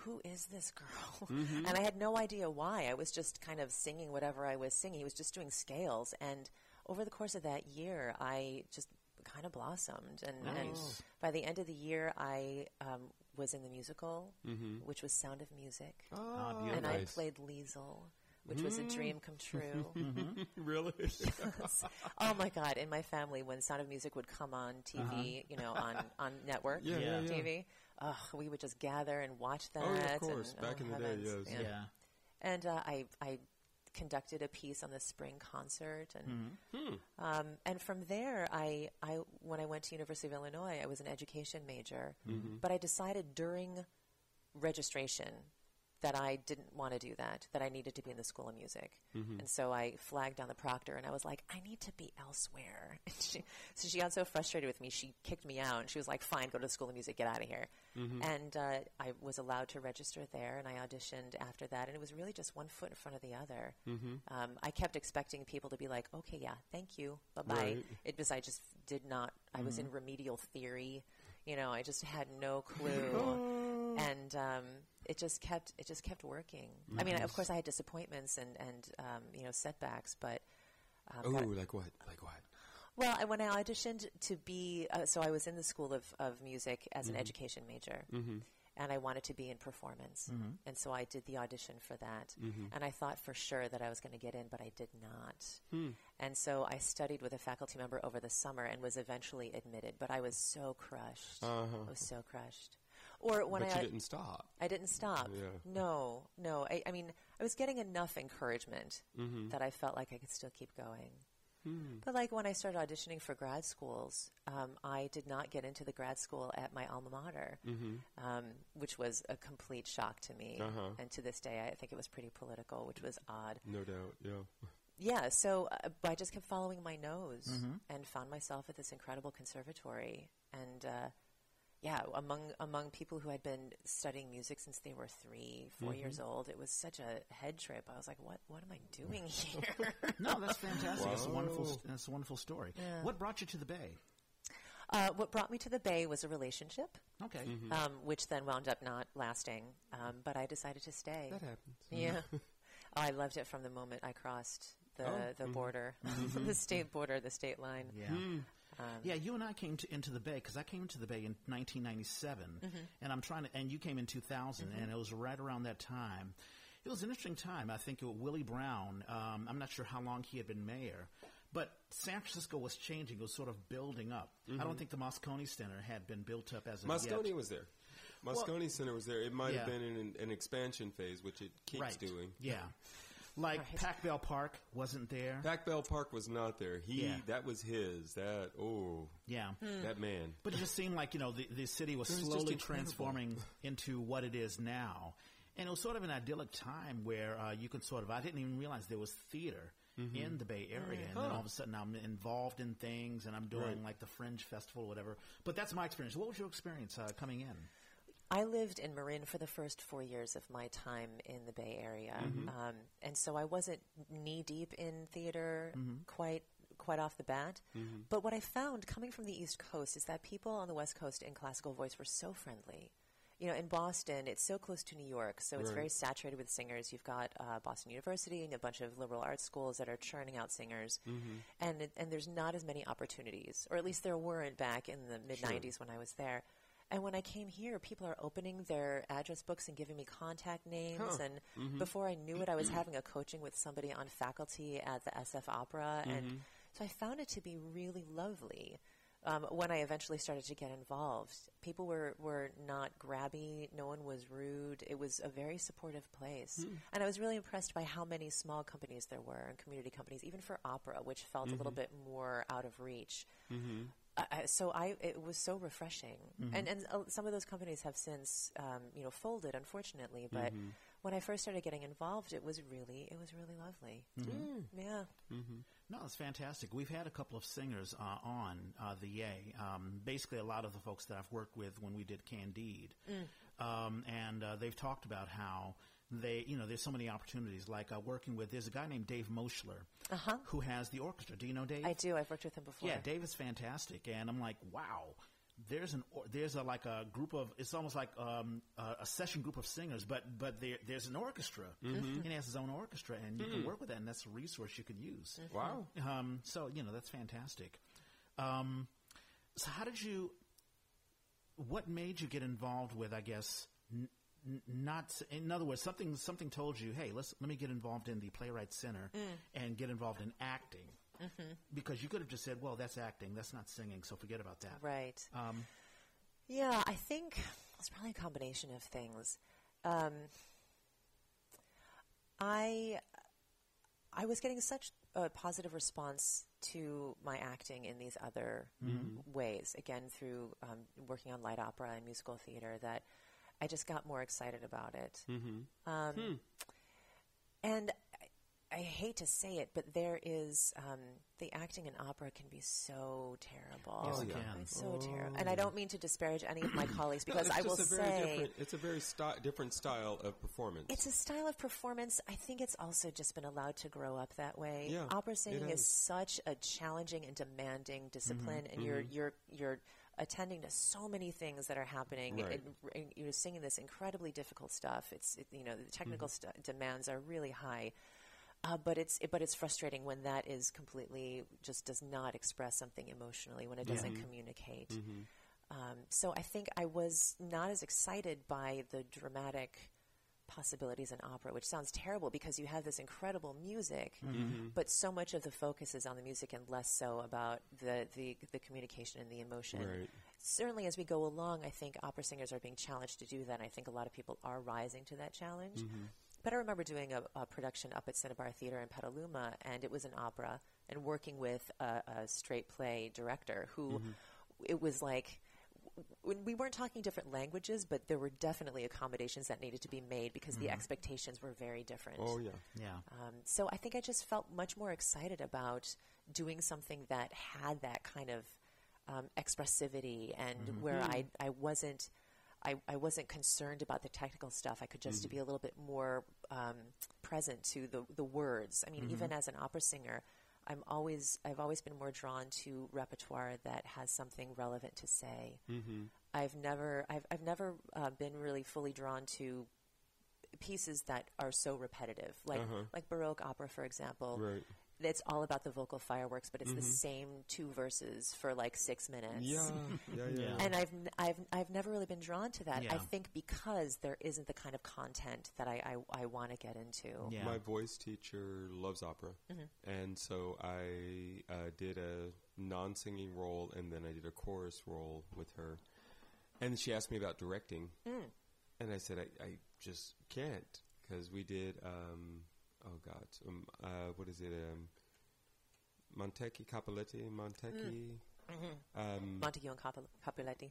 who is this girl? [laughs] Mm-hmm. And I had no idea why. I was just kind of singing whatever I was singing. He was just doing scales. And over the course of that year, I just kind of blossomed. And, and by the end of the year, I um, was in the musical, mm-hmm. which was Sound of Music. Oh, beautiful. and I played Liesel, which was a mm. dream come true. [laughs] Mm-hmm. really? [laughs] yes. oh my God! In my family, when Sound of Music would come on TV, uh-huh. you know, on on network Yeah, yeah, yeah. TV, ugh, we would just gather and watch that. Oh, yeah, of course. and, Back oh, in the day, yes. Yeah. And uh, I I conducted a piece on the spring concert, and Hmm. um, and from there, I I when I went to University of Illinois, I was an education major, Mm-hmm. but I decided during registration that I didn't want to do that, that I needed to be in the School of Music. Mm-hmm. And so I flagged down the proctor and I was like, I need to be elsewhere. [laughs] And she, so she got so frustrated with me, she kicked me out and she was like, fine, go to the School of Music, get out of here. Mm-hmm. And uh, I was allowed to register there and I auditioned after that. And it was really just one foot in front of the other. Mm-hmm. Um, I kept expecting people to be like, okay, yeah, thank you, bye bye. Right. It was, I just did not, I was in remedial theory. You know, I just had no clue [laughs] and um, it just kept it just kept working. I mean, mm-hmm. of course, I had disappointments and and um, you know setbacks, but um, Oh, like what? Like what? Well, I, when I auditioned to be, uh, so I was in the School of, of Music as an mm-hmm. education major. Mm-hmm. And I wanted to be in performance. And so I did the audition for that. And I thought for sure that I was going to get in, but I did not. Hmm. And so I studied with a faculty member over the summer and was eventually admitted. But I was so crushed. Uh-huh. I was so crushed. Or when but I you didn't stop. I didn't stop. Yeah. No, no. I, I mean, I was getting enough encouragement Mm-hmm. that I felt like I could still keep going. Hmm. But like when I started auditioning for grad schools, um, I did not get into the grad school at my alma mater, um, which was a complete shock to me. Mm-hmm. Uh-huh. And to this day, I think it was pretty political, which was odd. No doubt. Yeah. Yeah, so uh, I just kept following my nose and found myself at this incredible conservatory. And uh, yeah, among among people who had been studying music since they were three, 4 years old, it was such a head trip. I was like, "What? What am I doing [laughs] here?" No, that's fantastic. It's a wonderful. That's a wonderful story. Yeah. What brought you to the Bay? uh, what brought me to the Bay was a relationship, Okay. Mm-hmm. um, which then wound up not lasting. Um, but I decided to stay. That happens. Yeah. [laughs] oh, I loved it from the moment I crossed the, Oh, the border, [laughs] the state border, the state line. Yeah. Hmm. yeah, you and I came to, into the Bay because I came into the Bay in 1997, and I'm trying to, and you came in 2000, and it was right around that time. It was an interesting time. I think it, Willie Brown. Um, I'm not sure how long he had been mayor, but San Francisco was changing. It was sort of building up. I don't think the Moscone Center had been built up as of Moscone yet. was there. Moscone Center was there. It might have been in an, an expansion phase, which it keeps right. doing. Yeah, [laughs] like Right. Pac Bell Park wasn't there. Pac Bell Park was not there. He Yeah. that was his. That oh yeah. that man. But it just seemed like you know the, the city was It was slowly transforming into what it is now, and it was sort of an idyllic time where uh, you can sort of I didn't even realize there was theater in the Bay Area, and then all of a sudden I'm involved in things, and I'm doing Right. like the Fringe Festival or whatever. But that's my experience. What was your experience uh, coming in? I lived in Marin for the first four years of my time in the Bay Area, um, and so I wasn't knee deep in theater quite quite off the bat. But what I found coming from the East Coast is that people on the West Coast in classical voice were so friendly. You know, in Boston, it's so close to New York, so it's very saturated with singers. You've got uh, Boston University and a bunch of liberal arts schools that are churning out singers, and it, and there's not as many opportunities, or at least there weren't back in the mid '90s when I was there. And when I came here, people are opening their address books and giving me contact names. Huh. And mm-hmm. before I knew it, I was having a coaching with somebody on faculty at the SF Opera. And mm-hmm. so I found it to be really lovely. Um, when I eventually started to get involved, people were, were not grabby. No one was rude. It was a very supportive place. Hmm. And I was really impressed by how many small companies there were and community companies, even for opera, which felt a little mm-hmm. bit more out of reach. I- I- so I, it was so refreshing, and and uh, some of those companies have since, um, you know, folded, unfortunately. But when I first started getting involved, it was really, it was really lovely. Yeah, No, it's fantastic. We've had a couple of singers uh, on uh, the Yay. Um, basically, a lot of the folks that I've worked with when we did Candide, um, and uh, they've talked about how they, you know, there's so many opportunities. Like uh, working with, there's a guy named Dave Moschler Uh-huh. who has the orchestra. Do you know Dave? I do. I've worked with him before. Yeah, Dave is fantastic, and I'm like, wow. There's an or, there's a like a group of it's almost like um, a, a session group of singers, but but there, there's an orchestra, and he has his own orchestra, and you can work with that, and that's a resource you can use. Wow. Um, so you know that's fantastic. Um, so how did you? What made you get involved with? I guess n- n- not. In other words, something something told you, hey, let's let me get involved in the Playwright Center and get involved in acting. Because you could have just said, well, that's acting, that's not singing, so forget about that. Right. Um, Yeah, I think it's probably a combination of things. Um, I I was getting such a positive response to my acting in these other ways, again through um, working on light opera and musical theater, that I just got more excited about it. Um, And I, I hate to say it, but there is um, the acting in opera can be so terrible. Yes, it can. It's so terrible. And I don't mean to disparage any of my [coughs] colleagues because it's I will a very say different, it's a very sty- different style of performance. it's a style of performance. I think it's also just been allowed to grow up that way. Yeah, Opera singing has. is such a challenging and demanding discipline, and you're Mm-hmm. you're you're attending to so many things that are happening. Right. And, and you're singing this incredibly difficult stuff. It's it, you know the technical Mm-hmm. st- demands are really high. Uh, but it's it, but it's frustrating when that is completely just does not express something emotionally when it doesn't communicate. Um, so I think I was not as excited by the dramatic possibilities in opera, which sounds terrible because you have this incredible music, mm-hmm. Mm-hmm. but so much of the focus is on the music and less so about the, the, the communication and the emotion. Right. Certainly, as we go along, I think opera singers are being challenged to do that. And I think a lot of people are rising to that challenge. Mm-hmm. But I remember doing a, a production up at Cinnabar Theater in Petaluma, and it was an opera, and working with a, a straight play director who it was like when we weren't talking different languages, but there were definitely accommodations that needed to be made because the expectations were very different. Oh yeah. Yeah. Um, so I think I just felt much more excited about doing something that had that kind of um, expressivity and where I I wasn't. I, I wasn't concerned about the technical stuff. I could just to be a little bit more um, present to the the words. I mean, even as an opera singer, I'm always I've always been more drawn to repertoire that has something relevant to say. Mm-hmm. I've never I've I've never uh, been really fully drawn to pieces that are so repetitive, like Uh-huh. like Baroque opera, for example. Right. It's all about the vocal fireworks, but it's the same two verses for like six minutes. Yeah. Yeah. [laughs] Yeah. Yeah. And I've, n- I've, I've never really been drawn to that. I think because there isn't the kind of content that I, I, I want to get into. Yeah. My voice teacher loves opera, and so I uh, did a non-singing role, and then I did a chorus role with her. And she asked me about directing, and I said I, I just can't because we did. Um, oh God, um, uh, what is it? Um, Montecchi Capoletti, Montecchi. Um, Montague and Capu- Capuletti.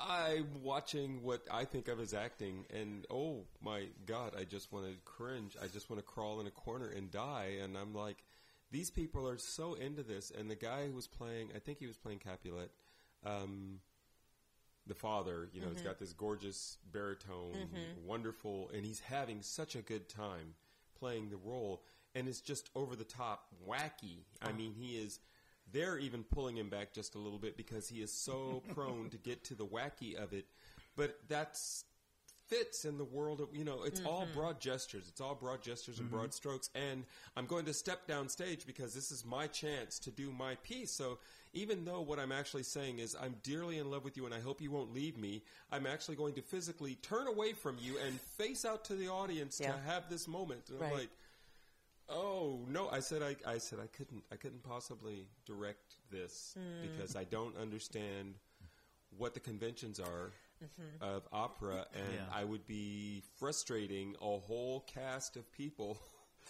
I'm watching what I think of as acting, and oh my god, I just want to cringe. I just want to crawl in a corner and die. And I'm like, these people are so into this. And the guy who was playing, I think he was playing Capulet, um, the father, you know, he's mm-hmm. got this gorgeous baritone, mm-hmm. wonderful, and he's having such a good time playing the role. And it's just over the top, wacky. I oh. mean, he is they're even pulling him back just a little bit because he is so [laughs] prone to get to the wacky of it. But that's fits in the world of you know it's all mm-hmm. broad gestures it's all broad gestures and broad strokes and i'm going to step down stage because this is my chance to do my piece so even though what i'm actually saying is i'm dearly in love with you and i hope you won't leave me i'm actually going to physically turn away from you and face out to the audience Yeah. to have this moment and i'm like Oh no! I said I, I said I couldn't I couldn't possibly direct this Hmm. because I don't understand what the conventions are Mm-hmm. of opera, and Yeah. I would be frustrating a whole cast of people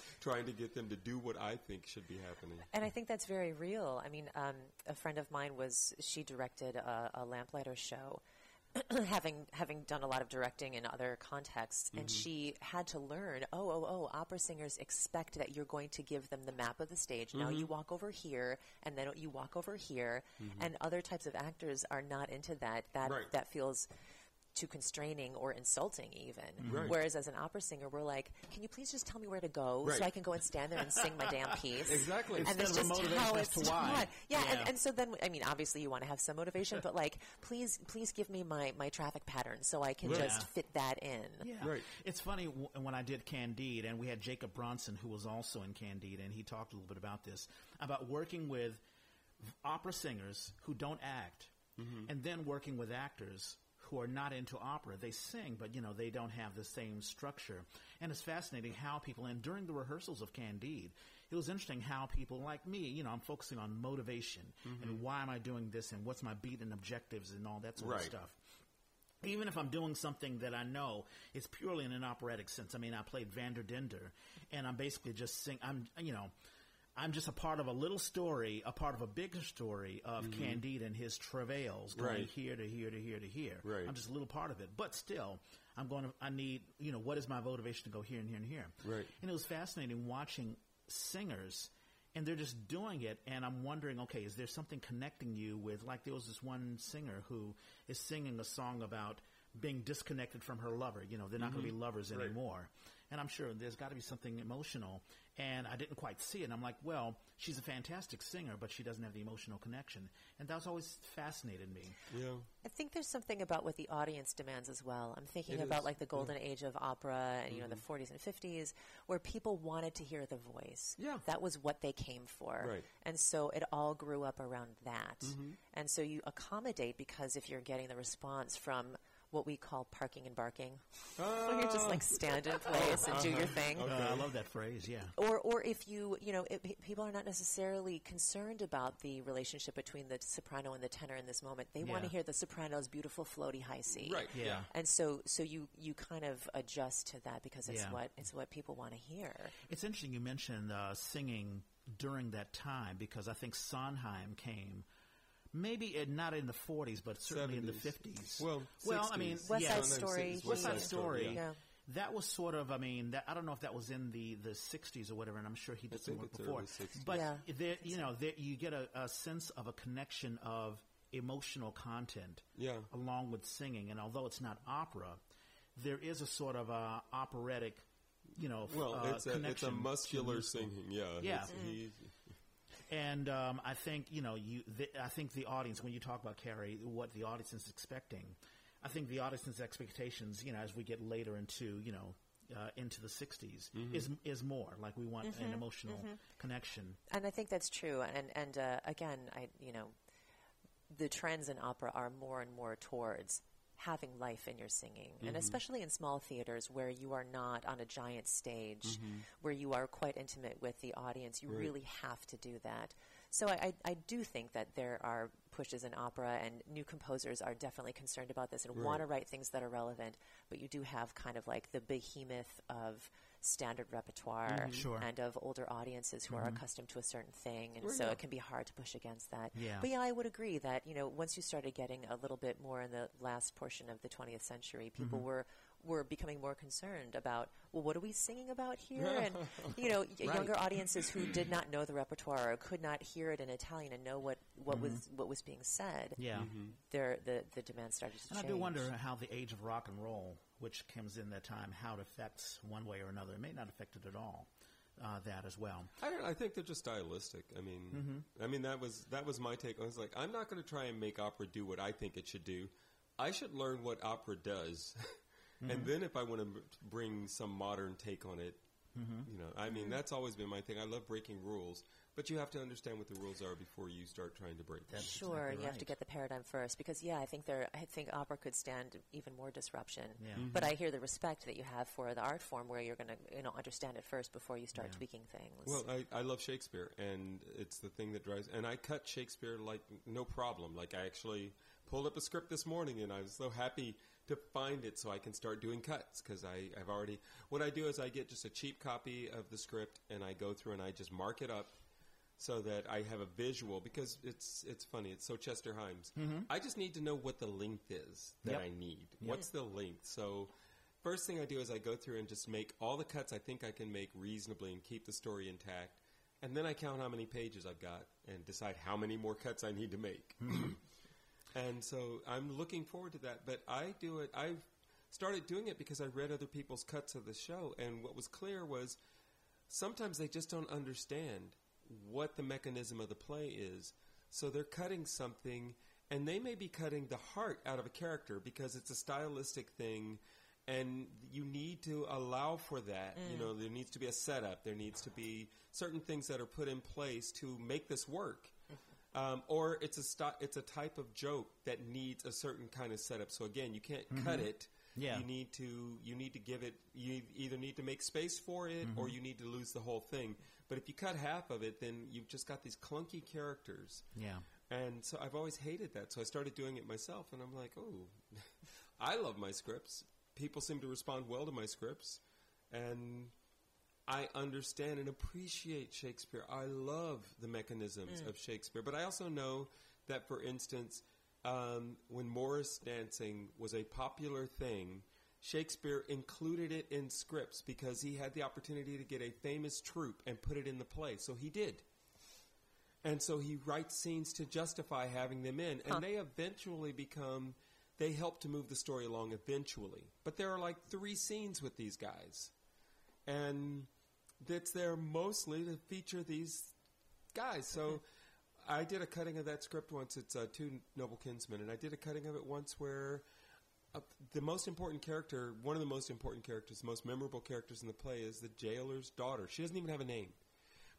[laughs] trying to get them to do what I think should be happening. And I think that's very real. I mean, um, a friend of mine was she directed a, a lamplighter show, [clears throat] having having done a lot of directing in other contexts, and mm-hmm. she had to learn. Oh, oh, oh! Opera singers expect that you're going to give them the map of the stage. Now you mm-hmm. walk over here, and then you walk over here, mm-hmm. and other types of actors are not into that. That Right. that feels. Too constraining or insulting, even. Mm-hmm. Right. Whereas as an opera singer, we're like, "Can you please just tell me where to go so I can go and stand there and sing my damn [laughs] piece?" Exactly. and Instead that's just motivation how it's to why. taught. Yeah, Yeah. And, and so then, I mean, obviously you want to have some motivation, but like, please, please give me my, my traffic pattern so I can Yeah. just fit that in. Yeah. Right. It's funny w- when I did Candide, and we had Jacob Bronson, who was also in Candide, and he talked a little bit about this about working with opera singers who don't act, mm-hmm. and then working with actors who are not into opera. They sing, but you know they don't have the same structure. And it's fascinating how people, and during the rehearsals of Candide, it was interesting how people like me, you know, I'm focusing on motivation and mm-hmm. why am I doing this and what's my beat and objectives and all that sort Right. of stuff even if I'm doing something that I know is purely in an operatic sense. I mean, I played Vanderdendur, and I'm basically just sing. I'm you know, I'm just a part of a little story, a part of a bigger story of Candide and his travails going Mm-hmm. Right. here to here to here to here. Right. I'm just a little part of it, but still, I'm going to. I need you know, what is my motivation to go here and here and here? Right. And it was fascinating watching singers. And they're just doing it, and I'm wondering, okay, is there something connecting you with, like there was this one singer who is singing a song about being disconnected from her lover. You know, they're not going to be lovers Right. anymore. And I'm sure there's got to be something emotional. And I didn't quite see it. And I'm like, well, she's a fantastic singer, but she doesn't have the emotional connection. And that's always fascinated me. Yeah. I think there's something about what the audience demands as well. I'm thinking It about is, like the golden age of opera and you know the Mm-hmm. 40s and 50s where people wanted to hear the voice. Yeah. That was what they came for. Right. And so it all grew up around that. Mm-hmm. And so you accommodate because if you're getting the response from what we call parking and barking, [laughs] where you just like stand in place and do your thing. Uh, I love that phrase. Yeah. Or, or if you, you know, it, p- people are not necessarily concerned about the relationship between the soprano and the tenor in this moment. They want to hear the soprano's beautiful floaty high C. Right. Yeah. Yeah. And so, so you, you kind of adjust to that because it's Yeah. what it's what people want to hear. It's interesting you mentioned uh, singing during that time because I think Sondheim came. Maybe in, not in the 40s, but certainly in the 50s. Well, well, I mean, West yeah, Side Sondheim Story. West Side. Story. Yeah. That was sort of, I mean, that, I don't know if that was in the, the 60s or whatever, and I'm sure he did some think work before. But Yeah. there, you know, there, you get a, a sense of a connection of emotional content Yeah. along with singing. And although it's not opera, there is a sort of uh, operatic, you know, f- Well, uh, it's a it's a muscular singing. Yeah. Yeah. It's- he- And um, I think you know, you. The, I think the audience, when you talk about Cary, what the audience is expecting, I think the audience's expectations, you know, as we get later into you know uh, into the '60s, is is more like we want an emotional connection. And I think that's true. And and uh, again, I you know, the trends in opera are more and more towards having life in your singing, and mm-hmm. especially in small theaters where you are not on a giant stage, mm-hmm. where you are quite intimate with the audience. You Right. really have to do that. So I, I, I do think that there are pushes in opera, and new composers are definitely concerned about this and want to write things that are relevant. But you do have kind of like the behemoth of standard repertoire mm-hmm. Sure. and of older audiences who are mm-hmm. accustomed to a certain thing, and Well, so yeah. it can be hard to push against that. Yeah. But yeah, I would agree that you know once you started getting a little bit more in the last portion of the 20th century, people mm-hmm. were were becoming more concerned about well, what are we singing about here? and [laughs] you know, y- Right. younger audiences who did not know the repertoire or could not hear it in Italian and know what what was what was being said. Yeah. Their the the demand started to And I do wonder how the age of rock and roll, which comes in that time, how it affects one way or another. It may not affect it at all. Uh, that as well. I don't. I think they're just stylistic. I mean, mm-hmm. I mean that was that was my take. I was like, I'm not going to try and make opera do what I think it should do. I should learn what opera does, [laughs] and mm-hmm. then if I want to m- bring some modern take on it, mm-hmm. you know, I mean, that's always been my thing. I love breaking rules, but you have to understand what the rules are before you start trying to break them. That's Sure, exactly you have to get the paradigm first because yeah, I think there. I think opera could stand even more disruption. Yeah. Mm-hmm. But I hear the respect that you have for the art form, where you're going to you know understand it first before you start Yeah. tweaking things. Well, I, I love Shakespeare, and it's the thing that drives. And I cut Shakespeare like no problem. Like I actually pulled up a script this morning, and I was so happy to find it so I can start doing cuts because I I've already. What I do is I get just a cheap copy of the script, and I go through and I just mark it up so that I have a visual because it's it's funny. It's so Chester Himes. Mm-hmm. I just need to know what the length is that Yep. I need. What's the length? So first thing I do is I go through and just make all the cuts I think I can make reasonably and keep the story intact. And then I count how many pages I've got and decide how many more cuts I need to make. Hmm. [clears throat] and so I'm looking forward to that. But I do it, I've started doing it because I read other people's cuts of the show. And what was clear was sometimes they just don't understand what the mechanism of the play is. So they're cutting something, and they may be cutting the heart out of a character because it's a stylistic thing, and you need to allow for that. You mm. know, there needs to be a setup, there needs to be certain things that are put in place to make this work. Mm-hmm. Um, or it's a sti- it's a type of joke that needs a certain kind of setup. So again, you can't cut mm-hmm. it. Yeah. You need to you need to give it. You either need to make space for it, mm-hmm. or you need to lose the whole thing. But if you cut half of it, then you've just got these clunky characters. Yeah. And so I've always hated that. So I started doing it myself, and I'm like, oh, [laughs] I love my scripts. People seem to respond well to my scripts, and I understand and appreciate Shakespeare. I love the mechanisms of Shakespeare, but I also know that, for instance, um, when Morris dancing was a popular thing, Shakespeare included it in scripts because he had the opportunity to get a famous troupe and put it in the play. So he did. And so he writes scenes to justify having them in, and they eventually become. They help to move the story along eventually, but there are like three scenes with these guys, and that's there mostly to feature these guys. So I did a cutting of that script once. It's uh, Two Noble Kinsmen, and I did a cutting of it once where uh, the most important character, one of the most important characters, most memorable characters in the play is the jailer's daughter. She doesn't even have a name.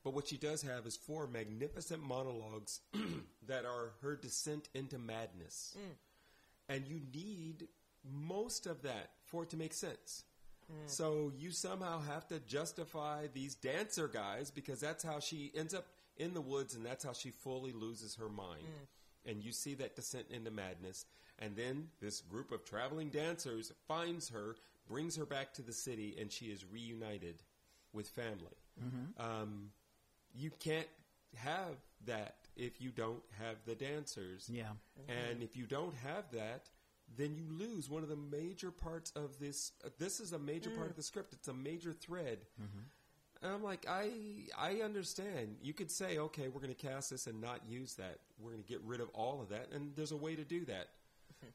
But what she does have is four magnificent monologues [clears throat] that are her descent into madness. Mm. And you need most of that for it to make sense. Mm. So you somehow have to justify these dancer guys because that's how she ends up in the woods and that's how she fully loses her mind. Mm. And you see that descent into madness. And then this group of traveling dancers finds her, brings her back to the city, and she is reunited with family. Um, you can't have that if you don't have the dancers. Yeah. And if you don't have that, then you lose one of the major parts of this. Uh, this is a major part of the script. It's a major thread. And I'm like, I I understand. You could say, okay, we're going to cast this and not use that. We're going to get rid of all of that, and there's a way to do that. [laughs]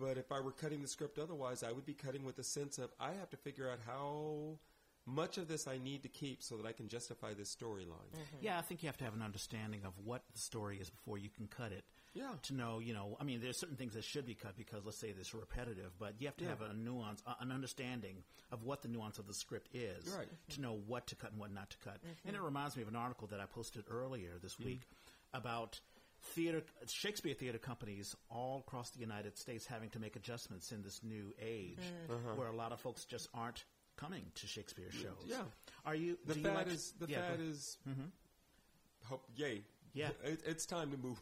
But if I were cutting the script otherwise, I would be cutting with the sense of I have to figure out how much of this I need to keep so that I can justify this storyline. Mm-hmm. Yeah, I think you have to have an understanding of what the story is before you can cut it. Yeah. To know, you know, I mean, there's certain things that should be cut because, let's say, this repetitive, but you have to Yeah. have a nuance, uh, an understanding of what the nuance of the script is Right. to know what to cut and what not to cut. Mm-hmm. And it reminds me of an article that I posted earlier this mm-hmm. week about theater, Shakespeare theater companies all across the United States having to make adjustments in this new age mm-hmm. uh-huh. where a lot of folks just aren't coming to Shakespeare shows. Yeah. Are you? The do you like- is the yeah, go fad ahead. is hope yay Yeah. it, it's time to move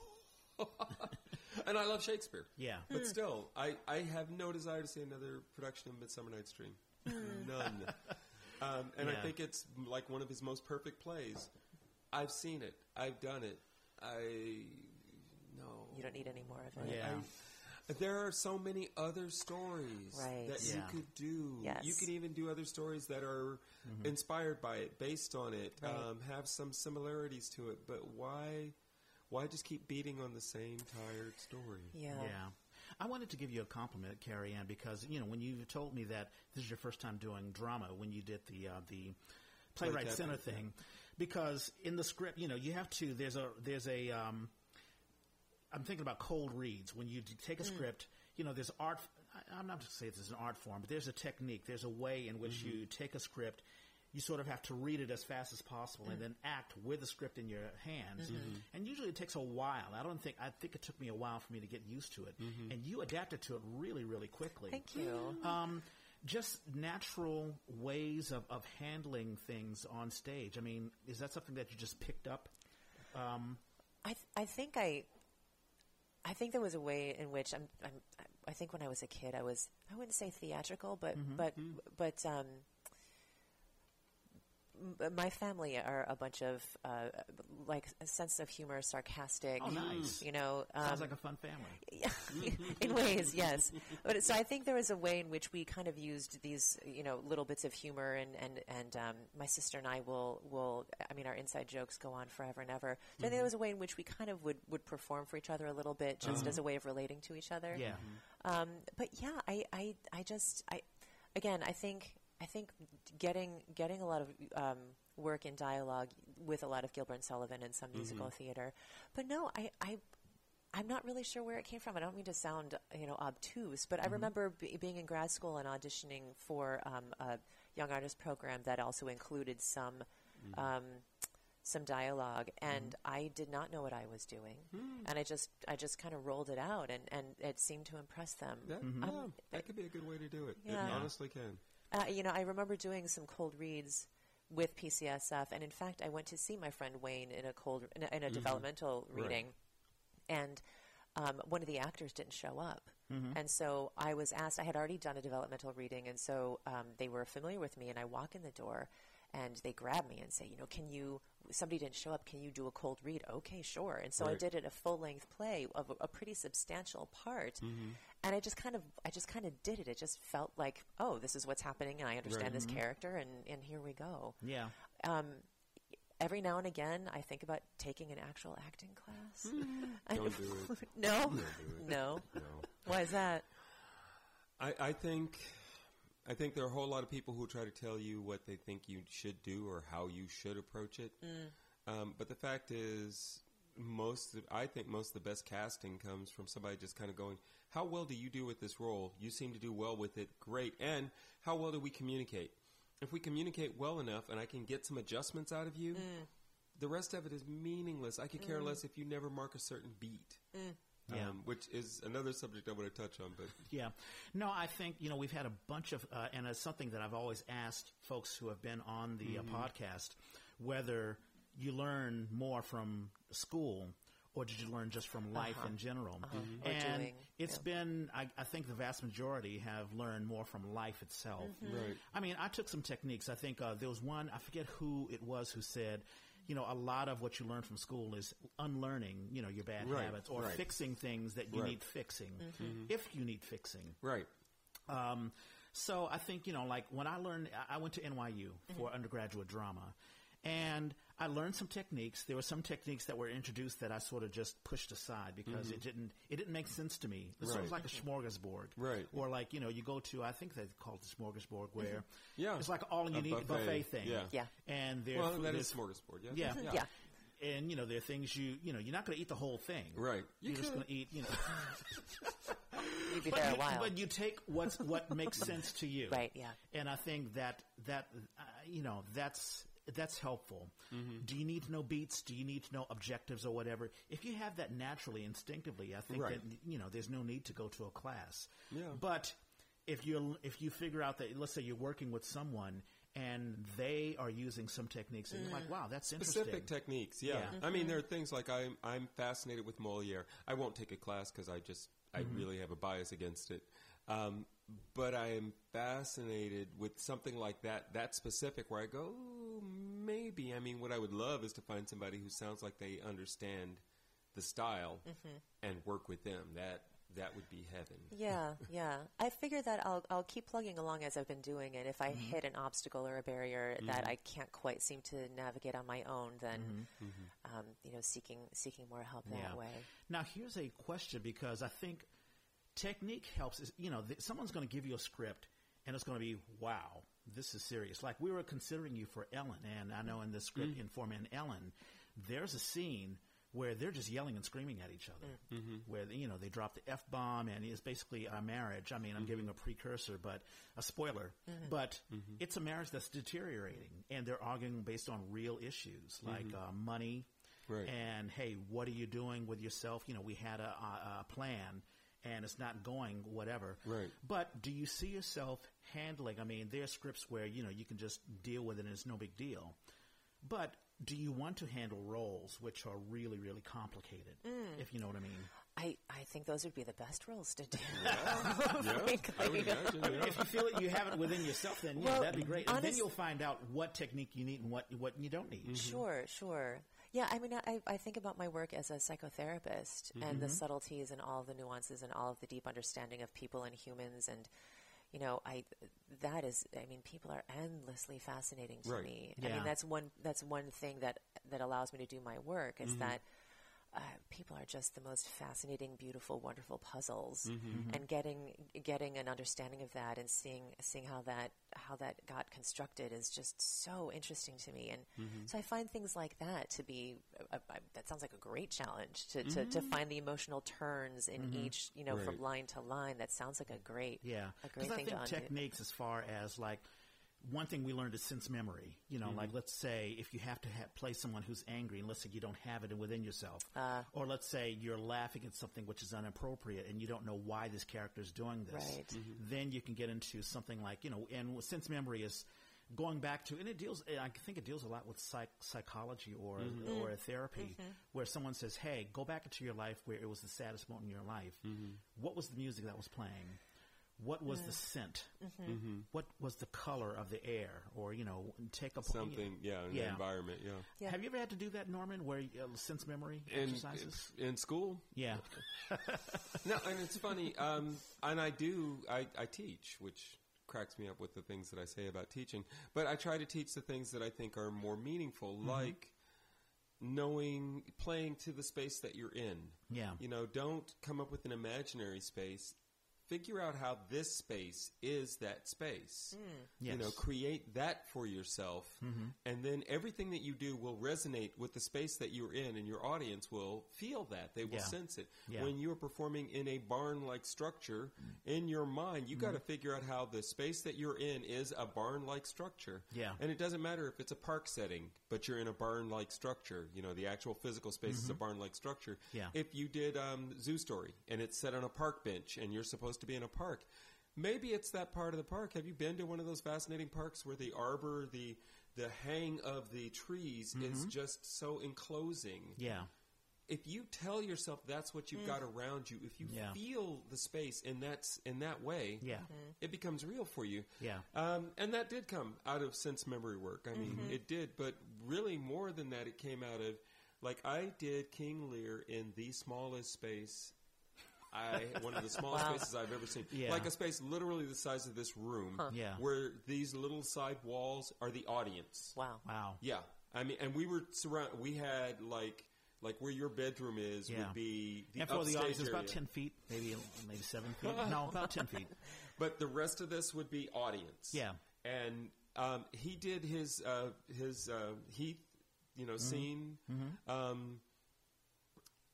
[laughs] and I love Shakespeare Yeah. but still I, I have no desire to see another production of Midsummer Night's Dream none um, and I think it's like one of his most perfect plays I've seen it I've done it I no You don't need any more of it. Yeah. I, there are so many other stories Right. that you could do. Yes. You could even do other stories that are inspired by it, based on it, Right. um, have some similarities to it. But why, why just keep beating on the same tired story? Yeah. Yeah. I wanted to give you a compliment, Cary Ann, because you know when you told me that this is your first time doing drama when you did the uh, the playwright Play center thing, because in the script, you know, you have to. There's a there's a. Um, I'm thinking about cold reads when you take a script. You know, there's art. I, I'm not going to say this is an art form, but there's a technique. There's a way in which you take a script. You sort of have to read it as fast as possible and then act with the script in your hands. And usually it takes a while. I don't think, I think it took me a while for me to get used to it. And you adapted to it really, really quickly. Thank you. Um, just natural ways of, of handling things on stage. I mean, is that something that you just picked up? Um, I th- I think I I think there was a way in which I'm, I'm I think when I was a kid I was I wouldn't say theatrical but but but um m- my family are a bunch of uh, like a sense of humor, sarcastic. Oh, nice. You know, sounds um, like a fun family. [laughs] in ways, yes. But so I think there was a way in which we kind of used these, you know, little bits of humor, and and and um, my sister and I will will. I mean, our inside jokes go on forever and ever. So I think there was a way in which we kind of would would perform for each other a little bit, just as a way of relating to each other. Yeah. Um, but yeah, I, I, I just, I, again, I think, I think getting getting a lot of um, work in dialogue with a lot of Gilbert and Sullivan and some musical theater, but no, I, I, I'm not really sure where it came from. I don't mean to sound, you know, obtuse, but I remember b- being in grad school and auditioning for um, a young artist program that also included some. Um, some dialogue and I did not know what I was doing and I just I just kind of rolled it out and, and it seemed to impress them. That, Um, yeah, that could be a good way to do it. Yeah. It honestly can. Uh, you know, I remember doing some cold reads with PCSF, and in fact, I went to see my friend Wayne in a cold in a, in a developmental Right. reading, and um, one of the actors didn't show up, and so I was asked. I had already done a developmental reading, and so um, they were familiar with me. And I walk in the door, and they grab me and say, "You know, can you? Somebody didn't show up. Can you do a cold read?" Okay, sure. And so I did it a full length play of a, a pretty substantial part, mm-hmm. and I just kind of I just kind of did it. It just felt like, oh, this is what's happening, and I understand Right. this mm-hmm. character, and and here we go. Yeah. Um, every now and again, I think about taking an actual acting class. Mm-hmm. [laughs] I- Don't do it. [laughs] no, do it. no. No. Why is that? I, I think I think there are a whole lot of people who try to tell you what they think you should do or how you should approach it. Mm. Um, but the fact is, most of, I think most of the best casting comes from somebody just kind of going, "How well do you do with this role? You seem to do well with it. Great. And how well do we communicate? If we communicate well enough, and I can get some adjustments out of you, mm. the rest of it is meaningless. I could care mm. less if you never mark a certain beat." Yeah. Um, which is another subject I want to touch on, but Yeah. No, I think, you know, we've had a bunch of, uh, and it's something that I've always asked folks who have been on the Mm-hmm. uh, podcast whether you learn more from school or did you learn just from life in general? Uh-huh. Or And doing, it's yeah. been, I, I think the vast majority have learned more from life itself. Mm-hmm. Right. I mean, I took some techniques. I think uh, there was one, I forget who it was who said, you know, a lot of what you learn from school is unlearning, you know, your bad Right, habits or right. fixing things that you Right. need fixing, Mm-hmm. if you need fixing. right. Um, so I think you know, like when I learned, I I went to NYU for undergraduate drama, and I learned some techniques. There were some techniques that were introduced that I sort of just pushed aside because it didn't it didn't make sense to me. It sort of like a smorgasbord, Right. Or like you know, you go to I think they call it the smorgasbord where Yeah. it's like all you A need buffet, buffet, thing, yeah. Yeah. And there, Well, that there's- is smorgasbord. Yeah. yeah, Yeah. And you know, there are things you you know you're not going to eat the whole thing, Right. You You're just going to eat you know. [laughs] You'd be but, there you, a while. but you take what's what makes [laughs] sense to you, Right, yeah. And I think that that uh, you know that's that's helpful. Mm-hmm. Do you need to know beats? Do you need to know objectives or whatever? If you have that naturally, instinctively, I think Right. that you know there's no need to go to a class. Yeah. But if you if you figure out that let's say you're working with someone and they are using some techniques and you're like, wow, that's interesting. Specific techniques, yeah. Yeah. I mean, there are things like I'm I'm fascinated with Moliere. I won't take a class because I just I really have a bias against it. Um, but I am fascinated with something like that, that specific, where I go, "Ooh, maybe. I mean, what I would love is to find somebody who sounds like they understand the style mm-hmm. and work with them. That that would be heaven. Yeah, yeah. I figure that I'll I'll keep plugging along as I've been doing it. If I mm-hmm. hit an obstacle or a barrier that mm-hmm. I can't quite seem to navigate on my own, then um, you know, seeking seeking more help that way. Now, here's a question because I think technique helps. Is, you know, th- someone's going to give you a script, and it's going to be, wow, this is serious. Like we were considering you for Ellen, and I know in the script mm-hmm. in Four Men Ellen, there's a scene where they're just yelling and screaming at each other, mm-hmm. Mm-hmm. where you know they drop the f bomb, and it's basically a marriage. I mean, I'm giving a precursor, but a spoiler. But it's a marriage that's deteriorating, and they're arguing based on real issues like uh, money, Right. and hey, what are you doing with yourself? You know, we had a, a, a plan and it's not going, whatever. Right. But do you see yourself handling? I mean, there are scripts where you know you can just deal with it and it's no big deal. But do you want to handle roles which are really, really complicated? Mm. If you know what I mean. I, I think those would be the best roles to do. Yeah, [laughs] I would imagine. Yeah. If you feel that you have it within yourself, then yeah, Well, that'd be great. And then you'll find out what technique you need and what what you don't need. Sure, sure. Yeah, I mean, I, I think about my work as a psychotherapist and the mm-hmm. subtleties and all the nuances and all of the deep understanding of people and humans. And, you know, I that is, I mean, people are endlessly fascinating to Right. me. I mean, that's one that's one thing that that allows me to do my work is mm-hmm. that. Uh, people are just the most fascinating, beautiful, wonderful puzzles, mm-hmm. Mm-hmm. and getting getting an understanding of that and seeing seeing how that how that got constructed is just so interesting to me. And mm-hmm. so I find things like that to be a, a, that sounds like a great challenge to, to, to find the emotional turns in each you know from line to line. That sounds like a great Yeah, a great I think to undo. techniques as far as like one thing we learned is sense memory. You know, mm-hmm. like let's say if you have to ha- play someone who's angry, and let's say you don't have it within yourself, uh. or let's say you're laughing at something which is inappropriate, and you don't know why this character is doing this. Right. Mm-hmm. Then you can get into something like you know, and sense memory is going back to, and it deals. I think it deals a lot with psych, psychology or mm-hmm. or therapy, where someone says, "Hey, go back into your life where it was the saddest moment in your life. What was the music that was playing?" What was the scent? What was the color of the air? Or you know, take a Something, yeah, in the environment, yeah. Yeah. Have you ever had to do that, Norman? Where uh, sense memory In, exercises? in school, yeah, [laughs] No, and it's funny. Um, and I do. I, I teach, which cracks me up with the things that I say about teaching. But I try to teach the things that I think are more meaningful, like knowing, playing to the space that you're in. Yeah. You know, don't come up with an imaginary space. Figure out how this space is that space. Hmm. You Yes. know, create that for yourself, mm-hmm. and then everything that you do will resonate with the space that you're in, and your audience will feel that. They will Yeah. sense it. Yeah. When you're performing in a barn like structure, mm. in your mind, you got to mm-hmm. figure out how the space that you're in is a barn like structure. Yeah. And it doesn't matter if it's a park setting, but you're in a barn like structure. You know, the actual physical space is a mm-hmm. barn like structure. Yeah. If you did um, Zoo Story and it's set on a park bench and you're supposed to be in a park, maybe it's that part of the park. Have you been to one of those fascinating parks where the arbor, the the hang of the trees is mm-hmm. just so enclosing? Yeah. if you tell yourself that's what you've mm. got around you, if you Yeah. feel the space in that in that way, Yeah. Mm-hmm. it becomes real for you. Yeah. Um, and that did come out of sense memory work. I mean, mm-hmm. it did, but really more than that, it came out of like I did King Lear in the smallest space. I one of the smallest spaces I've ever seen. Yeah. Like a space literally the size of this room, Yeah. where these little side walls are the audience. Wow. Wow. Yeah, I mean, and we were surround. We had like like where your bedroom is Yeah. would be the And for the upstage audience, it's about ten feet, maybe maybe seven feet. no, about ten feet. [laughs] But the rest of this would be audience. Yeah. and um, he did his uh, his uh, Heath, you Mm-hmm. know, scene. Um,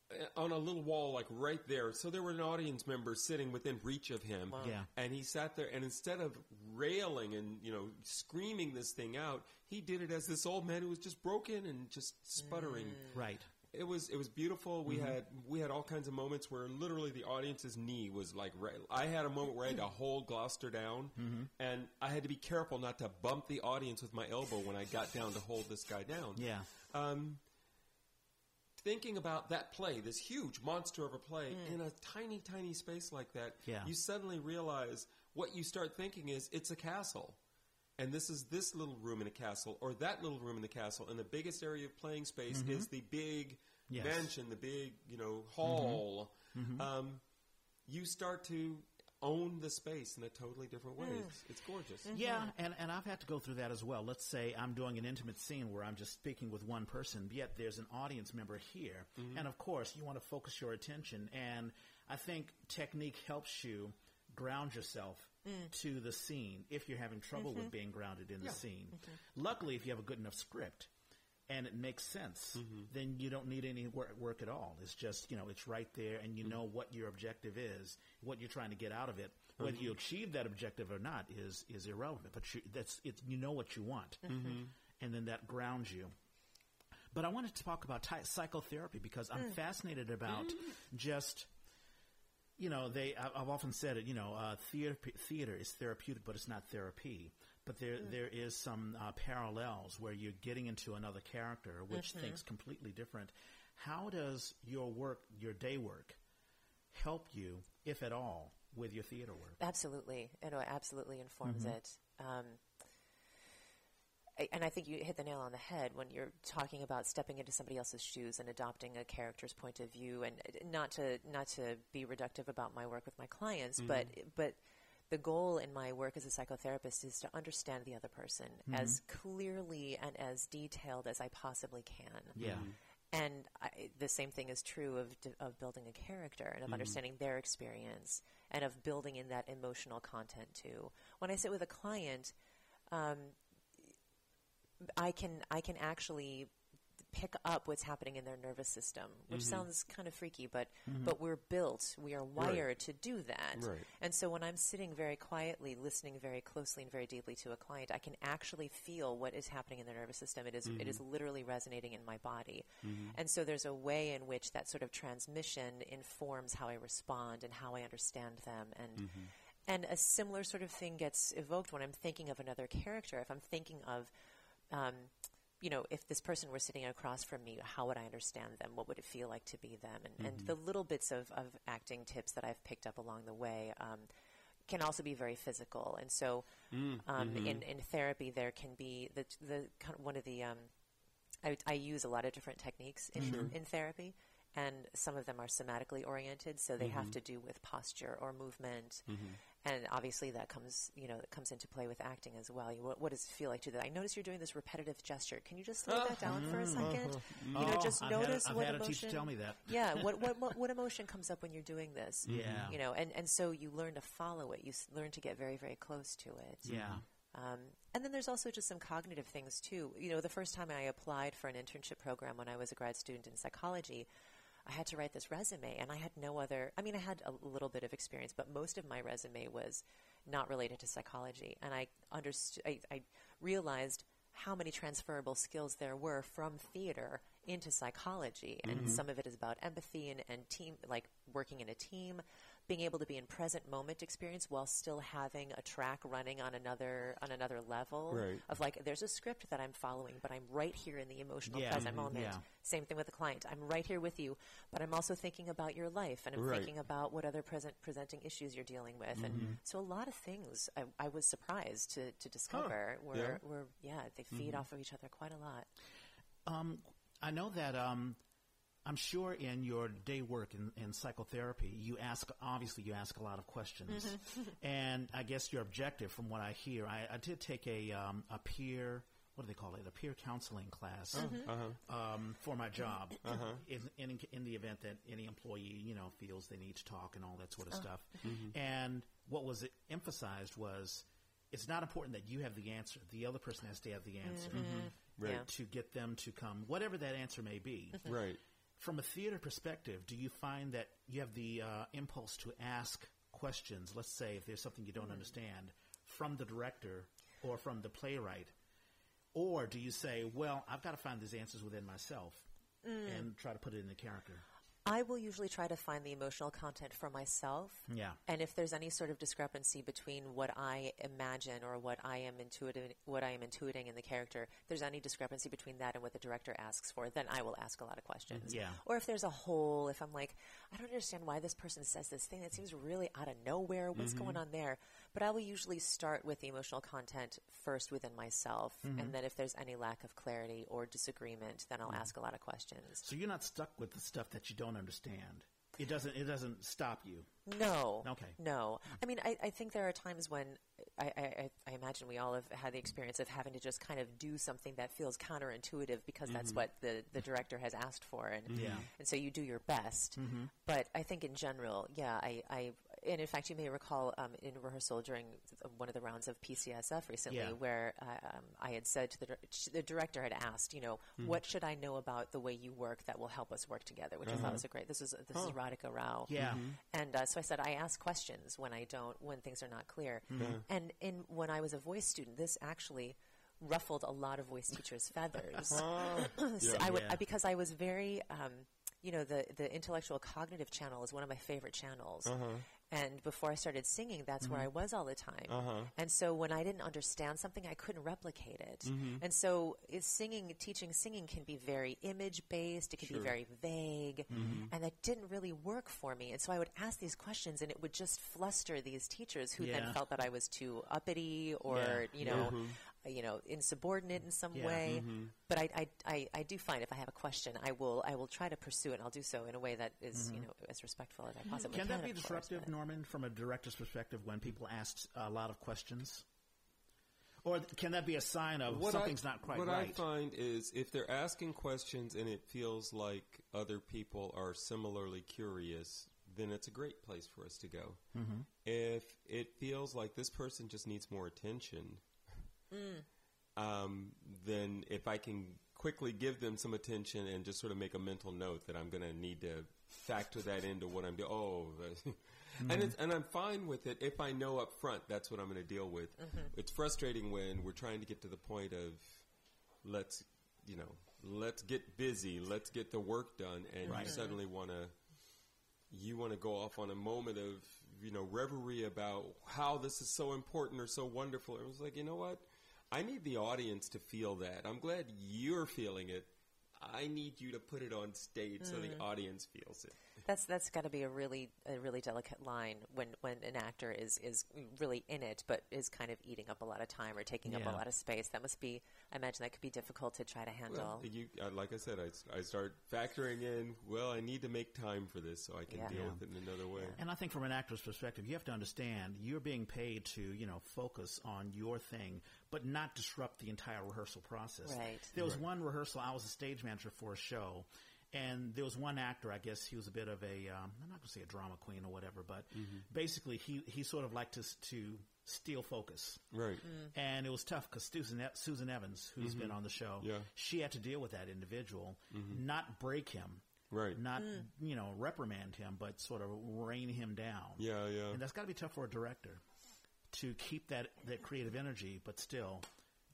Uh, on a little wall, like right there. So there were an audience member sitting within reach of him. Yeah. And he sat there, and instead of railing and, you know, screaming this thing out, he did it as this old man who was just broken and just sputtering. Mm. Right. It was it was beautiful. We mm-hmm. had we had all kinds of moments where literally the audience's knee was like. Right, I had a moment where I had to hold Gloucester down, mm-hmm. and I had to be careful not to bump the audience with my elbow when I got down to hold this guy down. Yeah. Um, thinking about that play, this huge monster of a play, mm. in a tiny, tiny space like that, Yeah. you suddenly realize what you start thinking is it's a castle. And this is this little room in a castle, or that little room in the castle, and the biggest area of playing space mm-hmm. is the big Yes. mansion, the big, you know, hall. Mm-hmm. Mm-hmm. Um, you start to own the space in a totally different way. It's, it's gorgeous. Mm-hmm. Yeah, and, and I've had to go through that as well. Let's say I'm doing an intimate scene where I'm just speaking with one person, yet there's an audience member here. Mm-hmm. And of course, you want to focus your attention. And I think technique helps you ground yourself mm. to the scene if you're having trouble with mm-hmm. being grounded in the scene. Luckily, if you have a good enough script, and it makes sense, mm-hmm. then you don't need any work, work at all. It's just, you know, it's right there and you mm-hmm. know what your objective is, what you're trying to get out of it. Whether mm-hmm. you achieve that objective or not is, is irrelevant, but you, that's, it's, you know what you want. And then that grounds you. But I wanted to talk about ty- psychotherapy because I'm mm. fascinated about just, you know, they. I- I've often said it. You know, uh, theater theater is therapeutic, but it's not therapy. But there there is some uh, parallels where you're getting into another character which thinks completely different. How does your work, your day work, help you, if at all, with your theater work? Absolutely. It absolutely informs Mm-hmm. it. Um, I- and I think you hit the nail on the head when you're talking about stepping into somebody else's shoes and adopting a character's point of view. And uh, not to not to be reductive about my work with my clients, but but the goal in my work as a psychotherapist is to understand the other person mm-hmm. as clearly and as detailed as I possibly can. Yeah. Mm-hmm. And I, the same thing is true of, d- of building a character and of mm-hmm. understanding their experience and of building in that emotional content too. When I sit with a client, um, I can I can actually pick up what's happening in their nervous system, which mm-hmm. sounds kind of freaky, but mm-hmm. but we're built, we are wired to do that. Right. And so when I'm sitting very quietly, listening very closely and very deeply to a client, I can actually feel what is happening in their nervous system. It is- it is mm-hmm. literally resonating in my body. And so there's a way in which that sort of transmission informs how I respond and how I understand them. And and a similar sort of thing gets evoked when I'm thinking of another character. If I'm thinking of um, you know, if this person were sitting across from me, how would I understand them? What would it feel like to be them? And, and the little bits of, of acting tips that I've picked up along the way um, can also be very physical. And so, um, in, in therapy, there can be the the kind of one of the um, I, I use a lot of different techniques in, in therapy, and some of them are somatically oriented, so they have to do with posture or movement. And obviously that comes, you know, that comes into play with acting as well. You, what, what does it feel like to do that? I notice you're doing this repetitive gesture. Can you just slow that down for a second? You know, Oh, just I've had a- notice I've what emotion. tell me that. [laughs] yeah, what, what what what emotion comes up when you're doing this? Yeah. you know, and and so you learn to follow it. You s- learn to get very very close to it. Yeah. Um, and then there's also just some cognitive things too. You know, the first time I applied for an internship program when I was a grad student in psychology, I had to write this resume, and I had no other. I mean, I had a little bit of experience, but most of my resume was not related to psychology. And I understood. I, I realized how many transferable skills there were from theater into psychology, and mm-hmm. some of it is about empathy and, and team, like working in a team, being able to be in present moment experience while still having a track running on another on another level Right. of like there's a script that I'm following, but I'm right here in the emotional Yeah, present mhm, moment. yeah. Same thing with the client. I'm right here with you, but I'm also thinking about your life and I'm Right. thinking about what other present presenting issues you're dealing with. Mm-hmm. And so a lot of things I, I was surprised to, to discover were, Yeah. were yeah, they feed Mm-hmm. off of each other quite a lot. Um, I know that um, I'm sure in your day work in, in psychotherapy, you ask obviously you ask a lot of questions, mm-hmm. [laughs] and I guess your objective, from what I hear, I, I did take a um, a peer. What do they call it? A peer counseling class mm-hmm. uh-huh. Uh-huh. um, for my job. Uh-huh. In, in in the event that any employee you know feels they need to talk and all that sort of stuff. Mm-hmm. And what was emphasized was it's not important that you have the answer. The other person has to have the answer Right. Yeah. to get them to come, whatever that answer may be. Right. From a theater perspective, do you find that you have the uh, impulse to ask questions? Let's say if there's something you don't understand from the director or from the playwright, or do you say, "Well, I've got to find these answers within myself and try to put it in the character"? I will usually try to find the emotional content for myself. Yeah. And if there's any sort of discrepancy between what I imagine or what I am intuiting, what I am intuiting in the character, if there's any discrepancy between that and what the director asks for, then I will ask a lot of questions. Yeah. Or if there's a hole, if I'm like, I don't understand why this person says this thing that seems really out of nowhere. What's mm-hmm. going on there? But I will usually start with the emotional content first within myself, mm-hmm. and then if there's any lack of clarity or disagreement, then I'll mm-hmm. ask a lot of questions. So you're not stuck with the stuff that you don't understand. It doesn't. It doesn't stop you. No. Okay. No. Hmm. I mean, I, I think there are times when I, I, I- I imagine we all have had the experience of having to just kind of do something that feels counterintuitive because that's what the, the director has asked for. And, Yeah. and so you do your best. But I think in general, yeah, I, I and in fact, you may recall um, in rehearsal during th- one of the rounds of PCSF recently, Yeah. where uh, um, I had said to the dir- the director had asked, you know, what should I know about the way you work that will help us work together? Which I thought was a great. This is this is Radhika Rao. Yeah. And uh, so I said, I ask questions when I don't, when things are not clear. And in when I was a voice student, this actually ruffled a lot of voice teachers' [laughs] feathers. [laughs] So I would, Yeah. because I was very, um, you know, the the intellectual cognitive channel is one of my favorite channels. And before I started singing, that's where mm-hmm. I was all the time. Uh-huh. And so when I didn't understand something, I couldn't replicate it. Mm-hmm. And so is singing, teaching singing can be very image based. It can be very vague, mm-hmm. and that didn't really work for me. And so I would ask these questions, and it would just fluster these teachers who Yeah. then felt that I was too uppity or Yeah. you know. Uh, You know, insubordinate in some Yeah. way, but I, I, I, I do find if I have a question, I will I will try to pursue it, and I'll do so in a way that is, you know as respectful as I possibly Can can. that be of course, disruptive, Norman, from a director's perspective when people ask a lot of questions? Or can that be a sign of something's I, not quite what right? What I find is if they're asking questions and it feels like other people are similarly curious, then it's a great place for us to go. Mm-hmm. If it feels like this person just needs more attention, um, then if I can quickly give them some attention and just sort of make a mental note that I'm going to need to factor that into what I'm doing. Oh, [laughs] and it's, and I'm fine with it if I know up front that's what I'm going to deal with. It's frustrating when we're trying to get to the point of let's you know let's get busy, let's get the work done, and Right. you suddenly want to you want to go off on a moment of you know reverie about how this is so important or so wonderful. It was like you know what. I need the audience to feel that. I'm glad you're feeling it. I need you to put it on stage so the mm. audience feels it. That's that's got to be a really a really delicate line when, when an actor is is really in it, but is kind of eating up a lot of time or taking up a lot of space. That must be. I imagine that could be difficult to try to handle. Well, you, uh, like I said, I, I start factoring in. Well, I need to make time for this so I can Yeah. deal Yeah. with it in another way. And I think from an actor's perspective, you have to understand you're being paid to, you know, focus on your thing, but not disrupt the entire rehearsal process. Right. There was one rehearsal, I was a stage manager for a show, and there was one actor, I guess he was a bit of a, um, I'm not going to say a drama queen or whatever, but mm-hmm. basically he, he sort of liked to, to steal focus. Right. Mm. And it was tough because Susan, E- Susan Evans, who's mm-hmm. been on the show, Yeah. she had to deal with that individual, mm-hmm. not break him, Right. not mm. you know reprimand him, but sort of rein him down. Yeah, yeah. and that's got to be tough for a director to keep that that creative energy, but still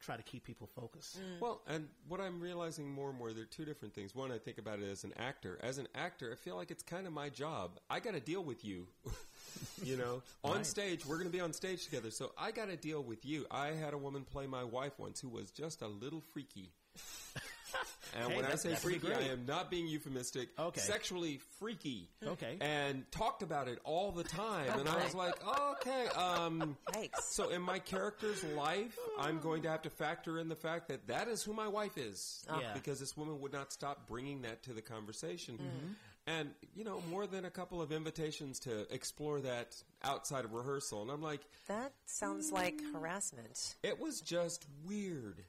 try to keep people focused. Mm. Well, and what I'm realizing more and more, there are two different things. One, I think about it as an actor. As an actor, I feel like it's kind of my job. I got to deal with you. [laughs] you know, [laughs] on Right. stage, we're going to be on stage together, so I got to deal with you. I had a woman play my wife once who was just a little freaky. [laughs] And Hey, when I say that could freaky, I am not being euphemistic. Okay. Sexually freaky. Okay. And talked about it all the time. and I was like, okay, um, Yikes. so in my character's life, I'm going to have to factor in the fact that that is who my wife is. Yeah. Because this woman would not stop bringing that to the conversation. Mm-hmm. And, you know, more than a couple of invitations to explore that outside of rehearsal. And I'm like, That sounds like harassment. it was just weird.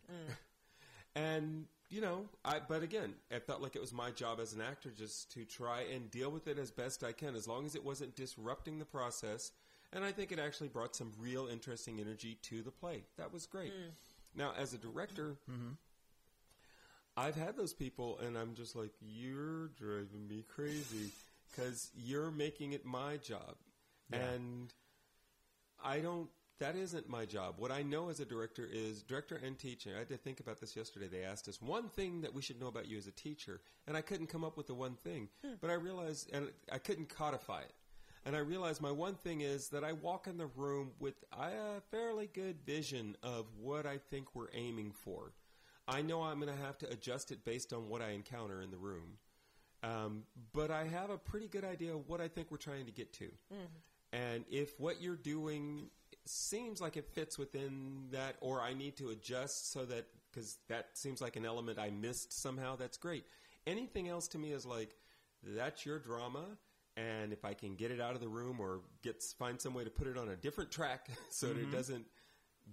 [laughs] and, you know, I, but again, I felt like it was my job as an actor just to try and deal with it as best I can, as long as it wasn't disrupting the process. And I think it actually brought some real interesting energy to the play. That was great. Mm. Now, as a director, mm-hmm. I've had those people, and I'm just like, you're driving me crazy because you're making it my job. And I don't. That isn't my job. What I know as a director is director and teacher. I had to think about this yesterday. They asked us one thing that we should know about you as a teacher, and I couldn't come up with the one thing. But I realized, and I couldn't codify it. And I realized my one thing is that I walk in the room with a fairly good vision of what I think we're aiming for. I know I'm going to have to adjust it based on what I encounter in the room. Um, but I have a pretty good idea of what I think we're trying to get to. And if what you're doing seems like it fits within that, or I need to adjust so that, because that seems like an element I missed somehow, that's great. Anything else to me is like, that's your drama. And if I can get it out of the room or get find some way to put it on a different track [laughs] so that it mm-hmm. doesn't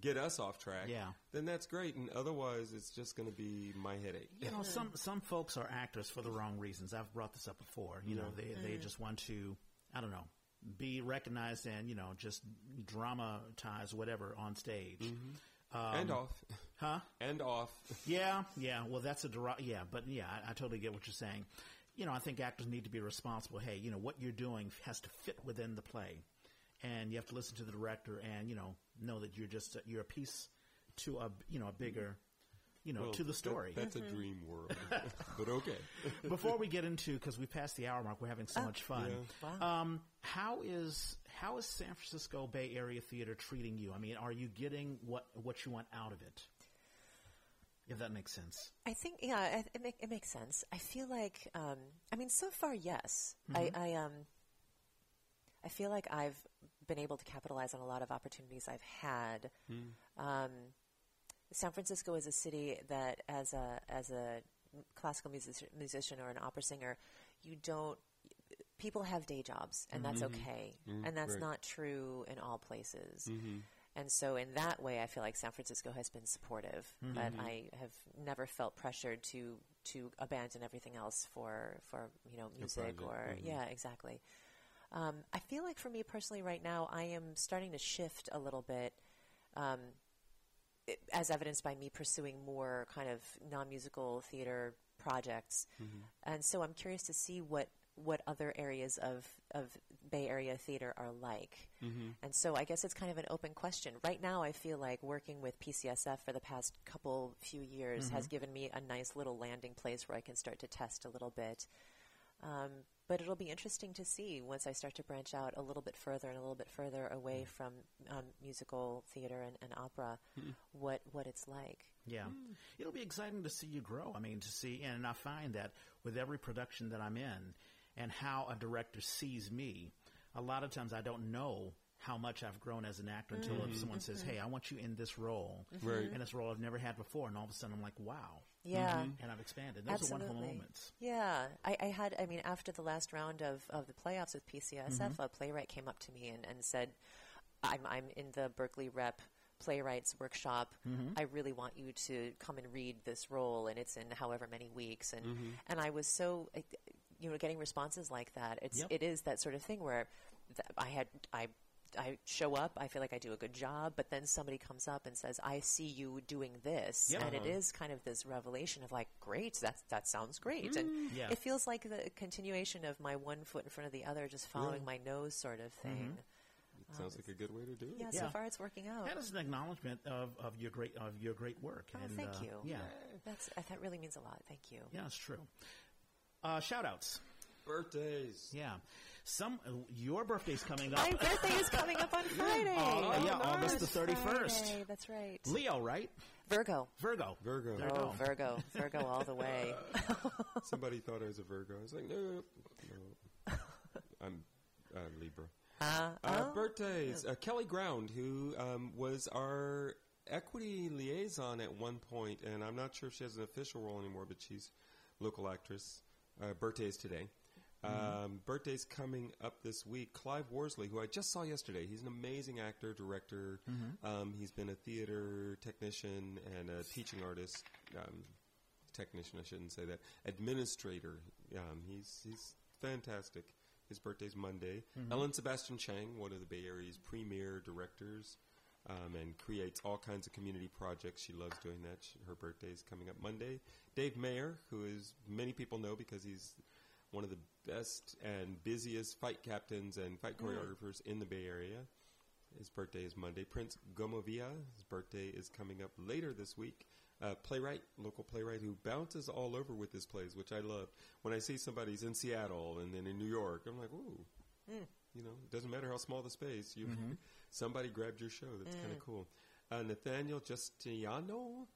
get us off track, Yeah. then that's great. And otherwise, it's just going to be my headache. You know, some some folks are actors for the wrong reasons. I've brought this up before. You mm-hmm. know, they they mm-hmm. just want to, I don't know, be recognized and you know just dramatize whatever on stage. Um, and off. Huh? And off. Yeah, yeah. Well, that's a deri- yeah, but yeah, I, I totally get what you're saying. You know, I think actors need to be responsible. Hey, you know, what you're doing has to fit within the play, and you have to listen to the director and you know know that you're just you're a piece to a you know a bigger you know Well, to the that- story. that's a dream world. [laughs] but okay. [laughs] Before we get into because we passed the hour mark, we're having so much fun. Wow. Um, how is how is San Francisco Bay Area theater treating you? I mean, are you getting what what you want out of it? If that makes sense. I think, yeah, I- it, make, it makes sense. I feel like, um, I mean, so far, yes. Mm-hmm. I, I, um, I feel like I've been able to capitalize on a lot of opportunities I've had. Hmm. Um, San Francisco is a city that, as a as a classical music, musician or an opera singer, you don't. People have day jobs, and that's mm-hmm. okay, mm-hmm. and that's right. not true in all places. Mm-hmm. And so, in that way, I feel like San Francisco has been supportive, but I have never felt pressured to to abandon everything else for for you know music or yeah, exactly. Um, I feel like for me personally, right now, I am starting to shift a little bit, um, it, as evidenced by me pursuing more kind of non musical theater projects, mm-hmm. and so I'm curious to see what what other areas of of Bay Area theater are like. Mm-hmm. And so I guess it's kind of an open question. Right now, I feel like working with PCSF for the past couple few years has mm-hmm. given me a nice little landing place where I can start to test a little bit. Um, but it'll be interesting to see once I start to branch out a little bit further and a little bit further away mm. from um, musical theater and, and opera, what what it's like. Yeah. Mm. It'll be exciting to see you grow. I mean, to see, and I find that with every production that I'm in, and how a director sees me. A lot of times I don't know how much I've grown as an actor until if someone says, mm-hmm. "Hey, I want you in this role," Right. in this role I've never had before, and all of a sudden I'm like, "Wow!" Yeah. and I've expanded. Those Absolutely. are wonderful moments. Yeah, I, I had. I mean, after the last round of, of the playoffs with PCSF, Mm-hmm. a playwright came up to me and, and said, "I'm I'm in the Berkeley Rep Playwrights Workshop. Mm-hmm. I really want you to come and read this role, and it's in however many weeks." And and I was so, you know, getting responses like that. It's Yep. it is that sort of thing where th- I had I. I show up, I feel like I do a good job, but then somebody comes up and says, I see you doing this. Yep. And it Uh-huh. kind of this revelation of like, great, that, that sounds great. And Yeah. it feels like the continuation of my one foot in front of the other, just following my nose sort of thing. It sounds like a good way to do it. Yeah, Mm-hmm. Yeah. so far it's working out. That is an acknowledgement of, of your great of your great work. Oh, and, thank uh, you. Yeah, That's, uh, that really means a lot. Thank you. yeah, it's true. Uh, shout outs. Birthdays. Yeah, some uh, your birthday's coming up. My birthday is coming up on [laughs] Friday. Oh, yeah, August the thirty first. Friday, That's right. Leo, right? Virgo. Virgo. Virgo. There you Oh. Virgo. [laughs] Virgo all the way. [laughs] Somebody thought I was a Virgo. I was like, no, no. I'm uh, Libra. Uh, Uh, oh, birthdays. Uh, Kelly Ground, who um, was our equity liaison at one point, and I'm not sure if she has an official role anymore, but she's local actress. Uh, birthdays today. Um, birthdays coming up this week. Clive Worsley, who I just saw yesterday. He's an amazing actor, director. Um, he's been a theater technician and a teaching artist. Um, technician, I shouldn't say that. Administrator. Um, he's he's fantastic. His birthday's Monday. Ellen Sebastian Chang, one of the Bay Area's premier directors, um, and creates all kinds of community projects. She loves doing that. She, her birthday's coming up Monday. Dave Maier, who is many people know because he's one of the best and busiest fight captains and fight choreographers in the Bay Area. His birthday is Monday. Prince Gomolvilas, his birthday is coming up later this week. Uh, playwright, local playwright who bounces all over with his plays, which I love. When I see somebody's in Seattle and then in New York, I'm like, ooh, you know, it doesn't matter how small the space. You somebody grabbed your show. That's kind of cool. Uh, Nathaniel Justiniano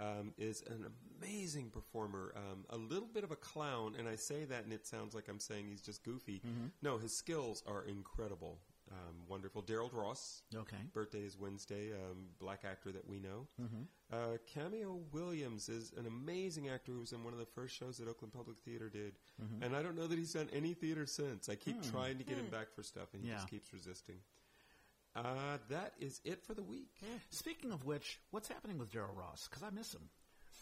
um, is an amazing performer. Um, a little bit of a clown, and I say that, and it sounds like I'm saying he's just goofy. No, his skills are incredible. Um, wonderful. Daryl Ross. Okay. Birthday is Wednesday. Um, black actor that we know. Uh, Cameo Williams is an amazing actor who was in one of the first shows that Oakland Public Theater did, and I don't know that he's done any theater since. I keep trying to get him back for stuff, and he Yeah. just keeps resisting. Uh, that is it for the week. Speaking of which, what's happening with Daryl Ross? Because I miss him.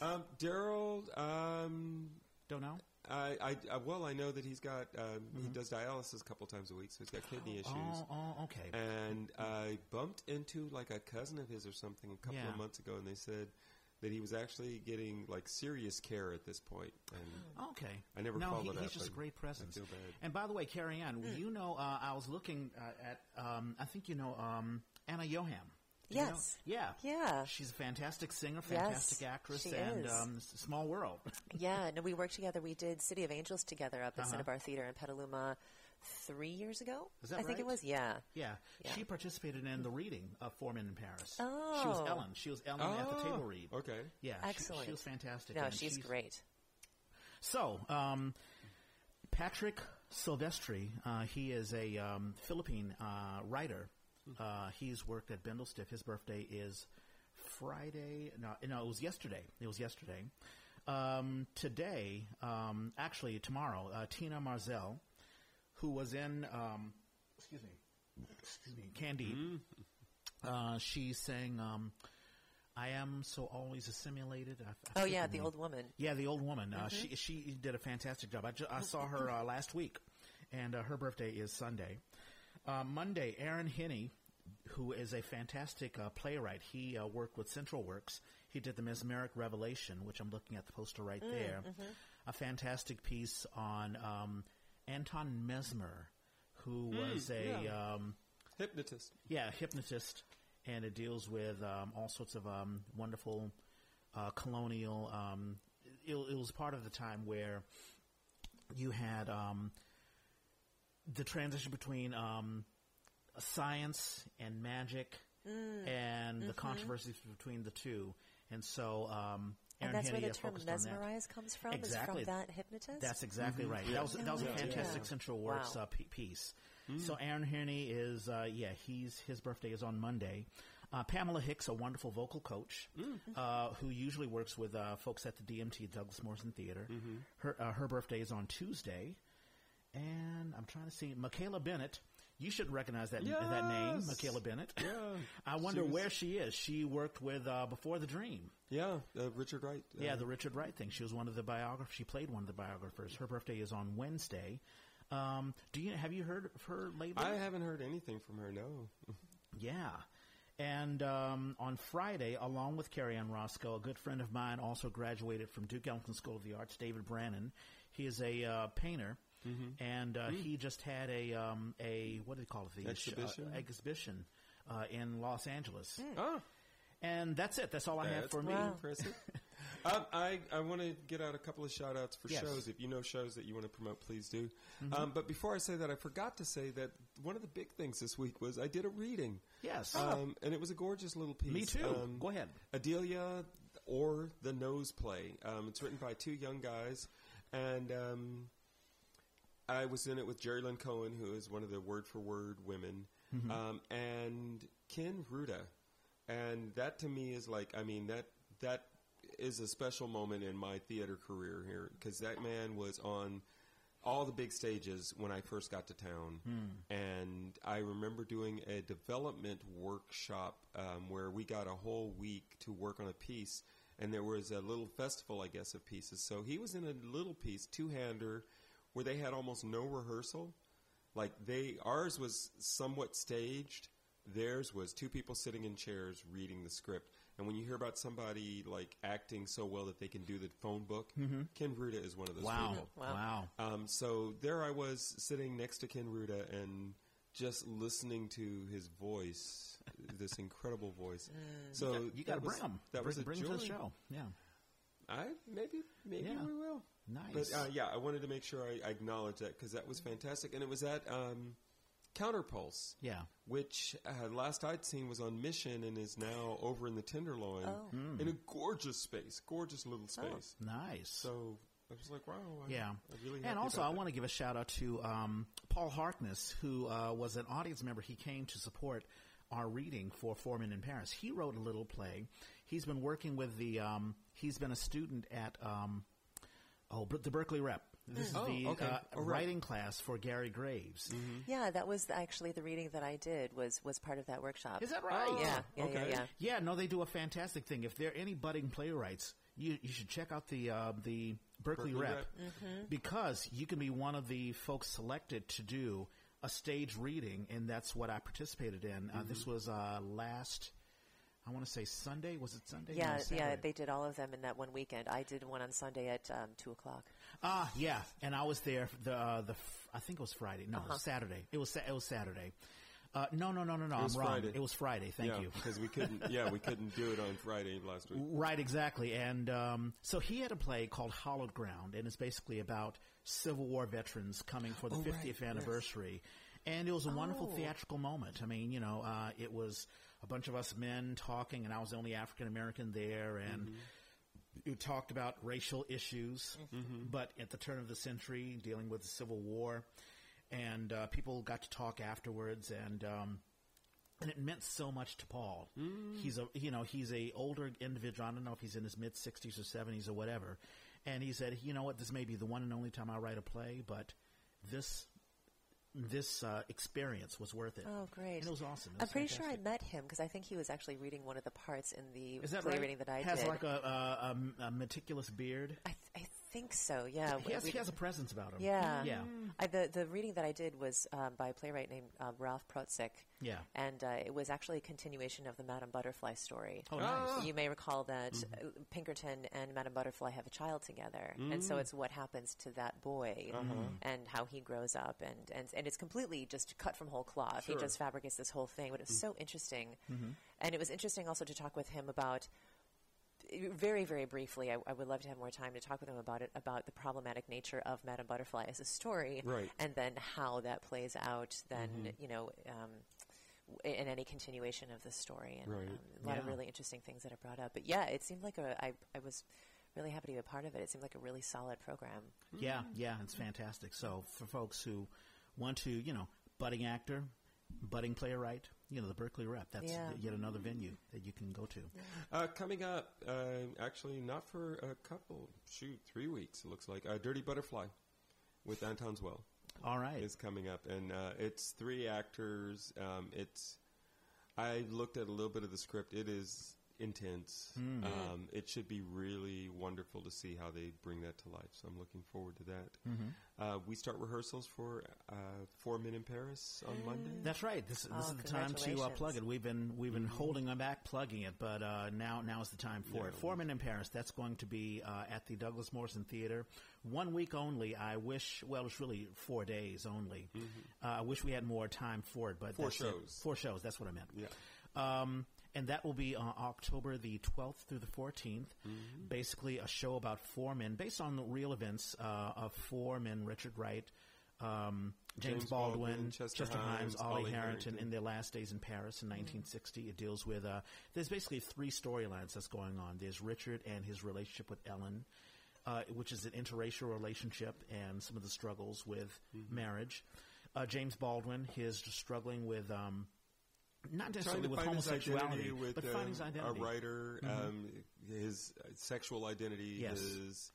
Um, Daryl, um, Don't know. I, I, uh, well, I know that he's got um, he does dialysis a couple times a week, so he's got kidney issues. Oh, oh, okay. And I bumped into like a cousin of his or something a couple Yeah. of months ago, and they said that he was actually getting like serious care at this point. And Okay. I never no, followed he, up. he's just a I- great I presence. feel bad. And by the way, Cary Ann, you know, uh, I was looking uh, at, um, I think you know um, Anna Yoham. Do you know? Yes. Yeah. Yeah. She's a fantastic singer, fantastic Yes, actress, she and is. um, small world. Yeah, no, we worked together. We did City of Angels together up at Uh-huh. Cinnabar Theater in Petaluma three years ago. Is that I think it was, yeah. yeah. Yeah. She participated in the reading of Four Men in Paris. Oh. She was Oh. Ellen. She was Ellen at the Oh, table read. Okay. Yeah. she- Excellent. She, was fantastic. No, and she's great. So, um, Patrick Silvestri, uh, he is a um, Philippine uh, writer. Uh, he's worked at Bindlestiff. His birthday is Friday. No, no, it was yesterday. It was yesterday. Um, today, um, actually tomorrow, uh, Tina Marzell, who was in, um, excuse me, excuse me, Candide. Uh, she's saying, um, "I am so always assimilated." I, I Oh, yeah, the the name. old woman. Yeah, the old woman. Uh, she she did a fantastic job. I, ju- I saw her uh, last week, and uh, her birthday is Sunday. Uh, Monday, Aaron Henne, who is a fantastic uh, playwright. He uh, worked with Central Works. He did the Mesmeric Revelation, which I'm looking at the poster right there. A fantastic piece on um, Anton Mesmer, who was a yeah. um, Hypnotist. yeah, hypnotist, and it deals with um, all sorts of um, wonderful uh, colonial. Um, it, it was part of the time where you had um, the transition between um, science and magic, and the controversies between the two. And so um, And Aaron that's where the term focused on mesmerize comes from. Exactly. Is from that hypnotist. That's exactly right. That was that was a fantastic idea. Central Works Wow. uh, p- piece. So Aaron Henne is uh, yeah he's his birthday is on Monday. Uh, Pamela Hicks, a wonderful vocal coach, uh, who usually works with uh, folks at the DMT Douglas Morrison Theater. Her uh, her birthday is on Tuesday, and I'm trying to see Michaela Bennett. You should recognize that that name, Michaela Bennett. Yeah. [laughs] I wonder was- where she is. She worked with uh, Before the Dream. Yeah, uh, Richard Wright. uh, Yeah, the Richard Wright thing. She was one of the biographers. She played one of the biographers. Her birthday is on Wednesday. Um, do you have you heard of her lately? I haven't heard anything from her. No. [laughs] yeah. And um, on Friday, along with Cary Ann Rosko, a good friend of mine also graduated from Duke Ellington School of the Arts, David Brannon. He is a uh, painter, and uh, he just had a um, a what do they call it? The sh- uh, Exhibition? exhibition uh, in Los Angeles. Ah, And that's it. That's all I have for me. Wow. [laughs] impressive. um, I, I want to get out a couple of shout outs for Yes. shows. If you know shows that you want to promote, please do. Mm-hmm. Um, but before I say that, I forgot to say that one of the big things this week was I did a reading. Yes. Um, and it was a gorgeous little piece. Me too. Um, Go ahead. Adelia or The Nose Play. Um, it's written by two young guys. And um, I was in it with Jeri Lynn Cohen, who is one of the word for word women, Mm-hmm. um, and Ken Ruta. And that to me is like, I mean, that that is a special moment in my theater career here because that man was on all the big stages when I first got to town. And I remember doing a development workshop um, where we got a whole week to work on a piece. And there was a little festival, I guess, of pieces. So he was in a little piece, two hander, where they had almost no rehearsal. Like they, ours was somewhat staged. Theirs was two people sitting in chairs reading the script. And when you hear about somebody like acting so well that they can do the phone book, Ken Ruta is one of those Wow. people. Wow. Um, so there I was sitting next to Ken Ruta and just listening to his voice, [laughs] this incredible voice. So You got to that was- bring them. That bring, was a bring 'em to the show. Yeah. I maybe maybe Yeah. we will. Nice. But uh, yeah, I wanted to make sure I, I acknowledge that because that was fantastic, and it was at um, Counterpulse, Yeah. which uh, last I'd seen was on Mission and is now over in the Tenderloin Oh. Hmm. in a gorgeous space, gorgeous little space. Nice. So I was like, wow, I, Yeah. I'm really and happy also, I that. want to give a shout out to um, Paul Harkness, who uh, was an audience member. He came to support our reading for Four Men in Paris. He wrote a little play. He's been working with the. Um, he's been a student at um, oh Ber- the Berkeley Rep. This is Oh, the okay. uh, Oh, right. writing class for Gary Graves. Yeah, that was actually the reading that I did was was part of that workshop. Is that right? Oh, Yeah, yeah, okay. yeah, yeah. Yeah, no, they do a fantastic thing. If there are any budding playwrights, you, you should check out the uh, the Berkeley, Berkeley Rep, Rep. Mm-hmm. because you can be one of the folks selected to do a stage reading, and that's what I participated in. Uh, Mm-hmm. this was uh, last, I want to say Sunday. Was it Sunday? No, Yeah, yeah, they did all of them in that one weekend. I did one on Sunday at um, two o'clock. Ah, yeah, and I was there. The uh, the f- I think it was Friday. No, it Uh-huh. was Saturday. It was sa- it was Saturday. Uh, no, no, no, no, no. It was I'm wrong. Friday. It was Friday. Thank yeah, you. because we couldn't. Yeah, we couldn't do it on Friday last week. [laughs] Right, exactly. And um, so he had a play called Hollowed Ground, and it's basically about Civil War veterans coming for the Oh, 50th right, yes. anniversary. And it was a wonderful Oh. theatrical moment. I mean, you know, uh, it was a bunch of us men talking, and I was the only African American there, and Mm-hmm. we talked about racial issues, but at the turn of the century, dealing with the Civil War. And uh, people got to talk afterwards, and um, and it meant so much to Paul. He's a you know he's a older individual. I don't know if he's in his mid sixties or seventies or whatever. And he said, you know what, this may be the one and only time I write a play, but this this uh, experience was worth it. Oh, great! And it was awesome. It I'm was pretty sure I met him because I think he was actually reading one of the parts in the Is that play right? reading that I Has did. like a, a, a, a meticulous beard. I, th- I think so. Yeah. He has, We- he has a presence about him. yeah. yeah, I, the the reading that I did was um, by a playwright named uh, Ralph Protzik. yeah. And uh, it was actually a continuation of the Madame Butterfly story. Oh, nice. You may recall that Mm-hmm. uh, Pinkerton and Madame Butterfly have a child together, and so it's what happens to that boy Uh-huh. and how he grows up, and, and and it's completely just cut from whole cloth. He just fabricates this whole thing, but it's so interesting, Mm-hmm. and it was interesting also to talk with him about. Very, very briefly, I, I would love to have more time to talk with him about it, about the problematic nature of Madame Butterfly as a story, Right. and then how that plays out. Then, you know, um, w- in any continuation of the story, and Right. um, a lot of really interesting things that are brought up. But yeah, it seemed like a. I, I was really happy to be a part of it. It seemed like a really solid program. Yeah, yeah, it's fantastic. So for folks who want to, you know, budding actor, budding playwright, you know, the Berkeley Rep, that's Yeah. yet another venue that you can go to. Uh, coming up, uh, actually, not for a couple, shoot, three weeks, it looks like. Uh, Dirty Butterfly with Anton's Well All right. is coming up. And uh, it's three actors. Um, it's. I looked at a little bit of the script. It is intense. Hmm. Um, it should be really wonderful to see how they bring that to life. So I'm looking forward to that. Mm-hmm. Uh, we start rehearsals for uh, Four Men in Paris on Monday. That's right. This, this Oh, is the time to uh, plug it. We've been we've been Mm-hmm. holding them back plugging it, but uh, now now is the time for it. Yeah. Four Men in Paris. That's going to be uh, at the Douglas Morrison Theater, one week only. I wish. Well, it's really four days only. Uh, I wish we had more time for it, but Mm-hmm. Four that's it. shows. Four shows. That's what I meant. Yeah. Um, and that will be on October the 12th through the 14th. Mm-hmm. Basically, a show about four men, based on the real events uh, of four men: Richard Wright, um, James, James Baldwin, Baldwin, Chester Himes, Himes, Ollie Ollie Harrington, Harrington. in their last days in Paris in 1960. It deals with uh, there's basically three storylines that's going on. There's Richard and his relationship with Ellen. Uh, which is an interracial relationship and some of the struggles with Mm-hmm. marriage. Uh, James Baldwin, his struggling with um, not trying necessarily with homosexuality, with but um, finding his identity. Mm-hmm. a writer. Um, his uh, sexual identity Yes. is.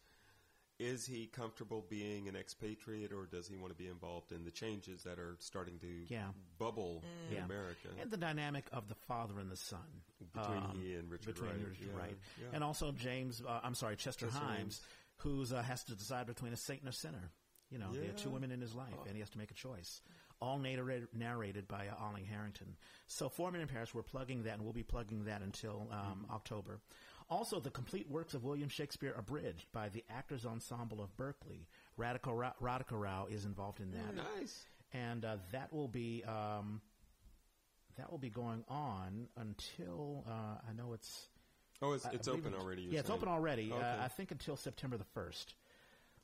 Is he comfortable being an expatriate, or does he want to be involved in the changes that are starting to Yeah. bubble in Yeah. America? and the dynamic of the father and the son Between um, he and Richard between Wright, Richard yeah, Wright. yeah. and also James. Uh, I'm sorry, Chester, Chester Himes, Himes. who's uh, has to decide between a saint and a sinner. You know, there are two women in his life, and he has to make a choice. All narrated, narrated by uh, Ollie Harrington. So, Four Men in Paris, we're plugging that, and we'll be plugging that until um, Mm-hmm. October. Also, the complete works of William Shakespeare abridged by the Actors Ensemble of Berkeley. Radical Ra- Radhika Rao is involved in that nice. and uh, that will be um, that will be going on until uh, I know it's Oh, it's, it's open already. Yeah, it's open already. Okay. Uh, I think until September the first.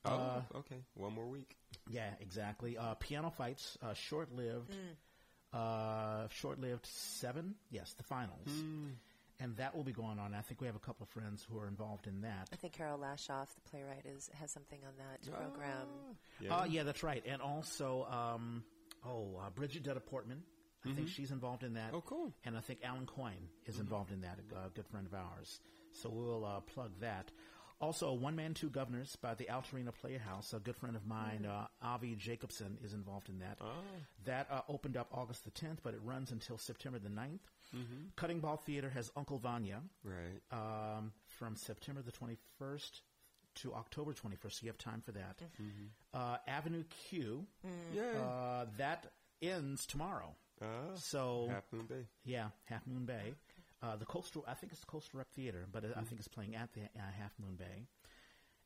Oh, uh, okay. One more week. Yeah, exactly. Uh, piano fights, uh, short-lived, uh, short-lived seven. Yes, the finals, and that will be going on. I think we have a couple of friends who are involved in that. I think Carol Lashof, the playwright, is has something on that program. Yeah. Uh, yeah, that's right. And also, um, oh, uh, Bridget Dutta Portman. I think she's involved in that. Oh, cool. And I think Alan Coyne is involved in that, a, a good friend of ours. So we'll uh, plug that. Also, One Man, Two Guvnors by the Altarena Playhouse. A good friend of mine, uh, Avi Jacobson, is involved in that. That uh, opened up August the 10th, but it runs until September the 9th. Cutting Ball Theater has Uncle Vanya Right. um, from September the 21st to October 21st, so you have time for that. Uh, Avenue Q, Yeah. uh, that ends tomorrow. Ah, So, Half Moon Bay. yeah, Half Moon Bay. Uh, the Coastal, I think it's the Coastal Rep Theater, but I think it's playing at the uh, Half Moon Bay.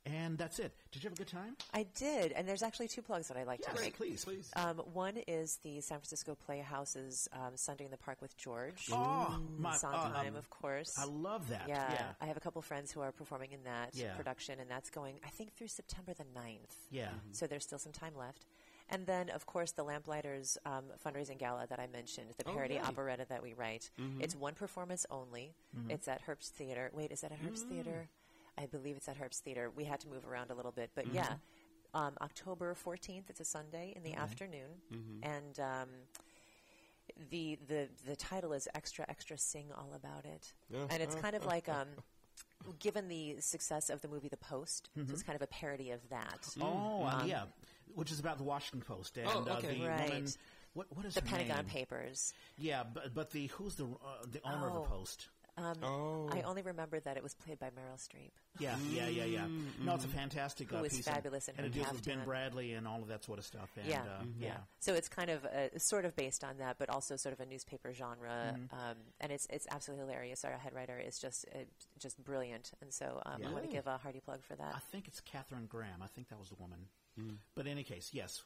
And that's it. Did you have a good time? I did, and there's actually two plugs that I'd like Yes, to make. please. Please. Um, one is the San Francisco Playhouse's um, Sunday in the Park with George. Oh, my, Sondheim, um, of course. I love that. yeah, Yeah. I have a couple friends who are performing in that Yeah. production, and that's going, I think, through September the 9th. Yeah. So there's still some time left. And then, of course, the Lamplighters um, fundraising gala that I mentioned, the Oh, parody yay. operetta that we write. It's one performance only. It's at Herbst Theater. Wait, is that at Herbst Theater? I believe it's at Herbst Theater. We had to move around a little bit, but yeah, um, October 14th. It's a Sunday in the afternoon, and um, the the the title is "Extra Extra Sing All About It," Yeah. and it's kind of like. Um, [laughs] Given the success of the movie The Post, so it's kind of a parody of that. Oh, uh, yeah. Which is about the Washington Post and Oh, uh, the Right. woman. What, what is The her Pentagon name? Papers. Yeah, but but the who's the uh, the owner of Oh. the Post? Oh. I only remember that it was played by Meryl Streep. Yeah, yeah, yeah, yeah. No, it's a fantastic Who uh, is piece. fabulous in and, and her it deals with Ben. Bradlee and all of that sort of stuff. And, yeah, uh, yeah. So it's kind of uh, sort of based on that, but also sort of a newspaper genre, Mm-hmm. um, and it's it's absolutely hilarious. Our head writer is just uh, just brilliant, and so um, I Yeah. want to give a hearty plug for that. I think it's Katharine Graham. I think that was the woman. Mm-hmm. But in any case, yes.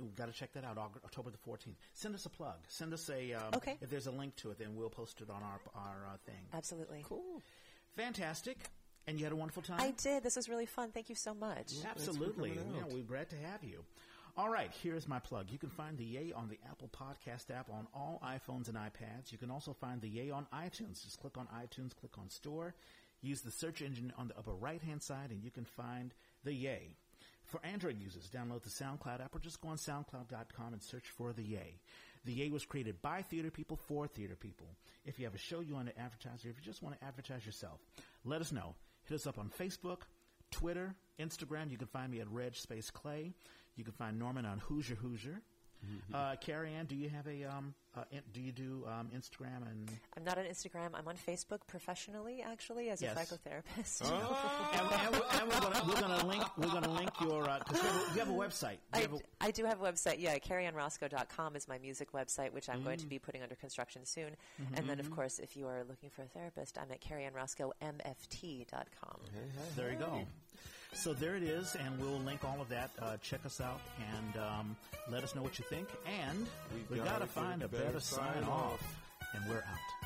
We've got to check that out. October the fourteenth. Send us a plug. Send us a. Um, Okay. If there's a link to it, then we'll post it on our our uh, thing. Absolutely. Cool. Fantastic. And you had a wonderful time. I did. This was really fun. Thank you so much. Absolutely. Yeah, we're glad to have you. All right, here's my plug. You can find the Yay on the Apple Podcast app on all iPhones and iPads. You can also find the Yay on iTunes. Just click on iTunes, click on Store, use the search engine on the upper right hand side, and you can find the Yay. For Android users, download the SoundCloud app or just go on SoundCloud.com and search for the Yay. The Yay was created by theater people for theater people. If you have a show you want to advertise, or if you just want to advertise yourself, let us know. Hit us up on Facebook, Twitter, Instagram. You can find me at Reg Space Clay. You can find Norman on Hoosier Hoosier. Mm-hmm. Uh, Cary Ann, do you have a um, uh, in, do you do um, Instagram and? I'm not on Instagram. I'm on Facebook professionally, actually, as yes. a psychotherapist. Oh. [laughs] and, and, we're, and we're, gonna, link we're gonna link your because uh, you, you, have a website. I, have a, I do have a website. Yeah, caryannrosko.com is my music website, which I'm mm. going to be putting under construction soon. Mm-hmm. And then, of course, if you are looking for a therapist, I'm at caryannroskomft.com. Hey, hey, there you go. So there it is, and we'll link all of that. Uh, check us out and um, let us know what you think. And we've, we've got to find a better, better sign off. And we're out.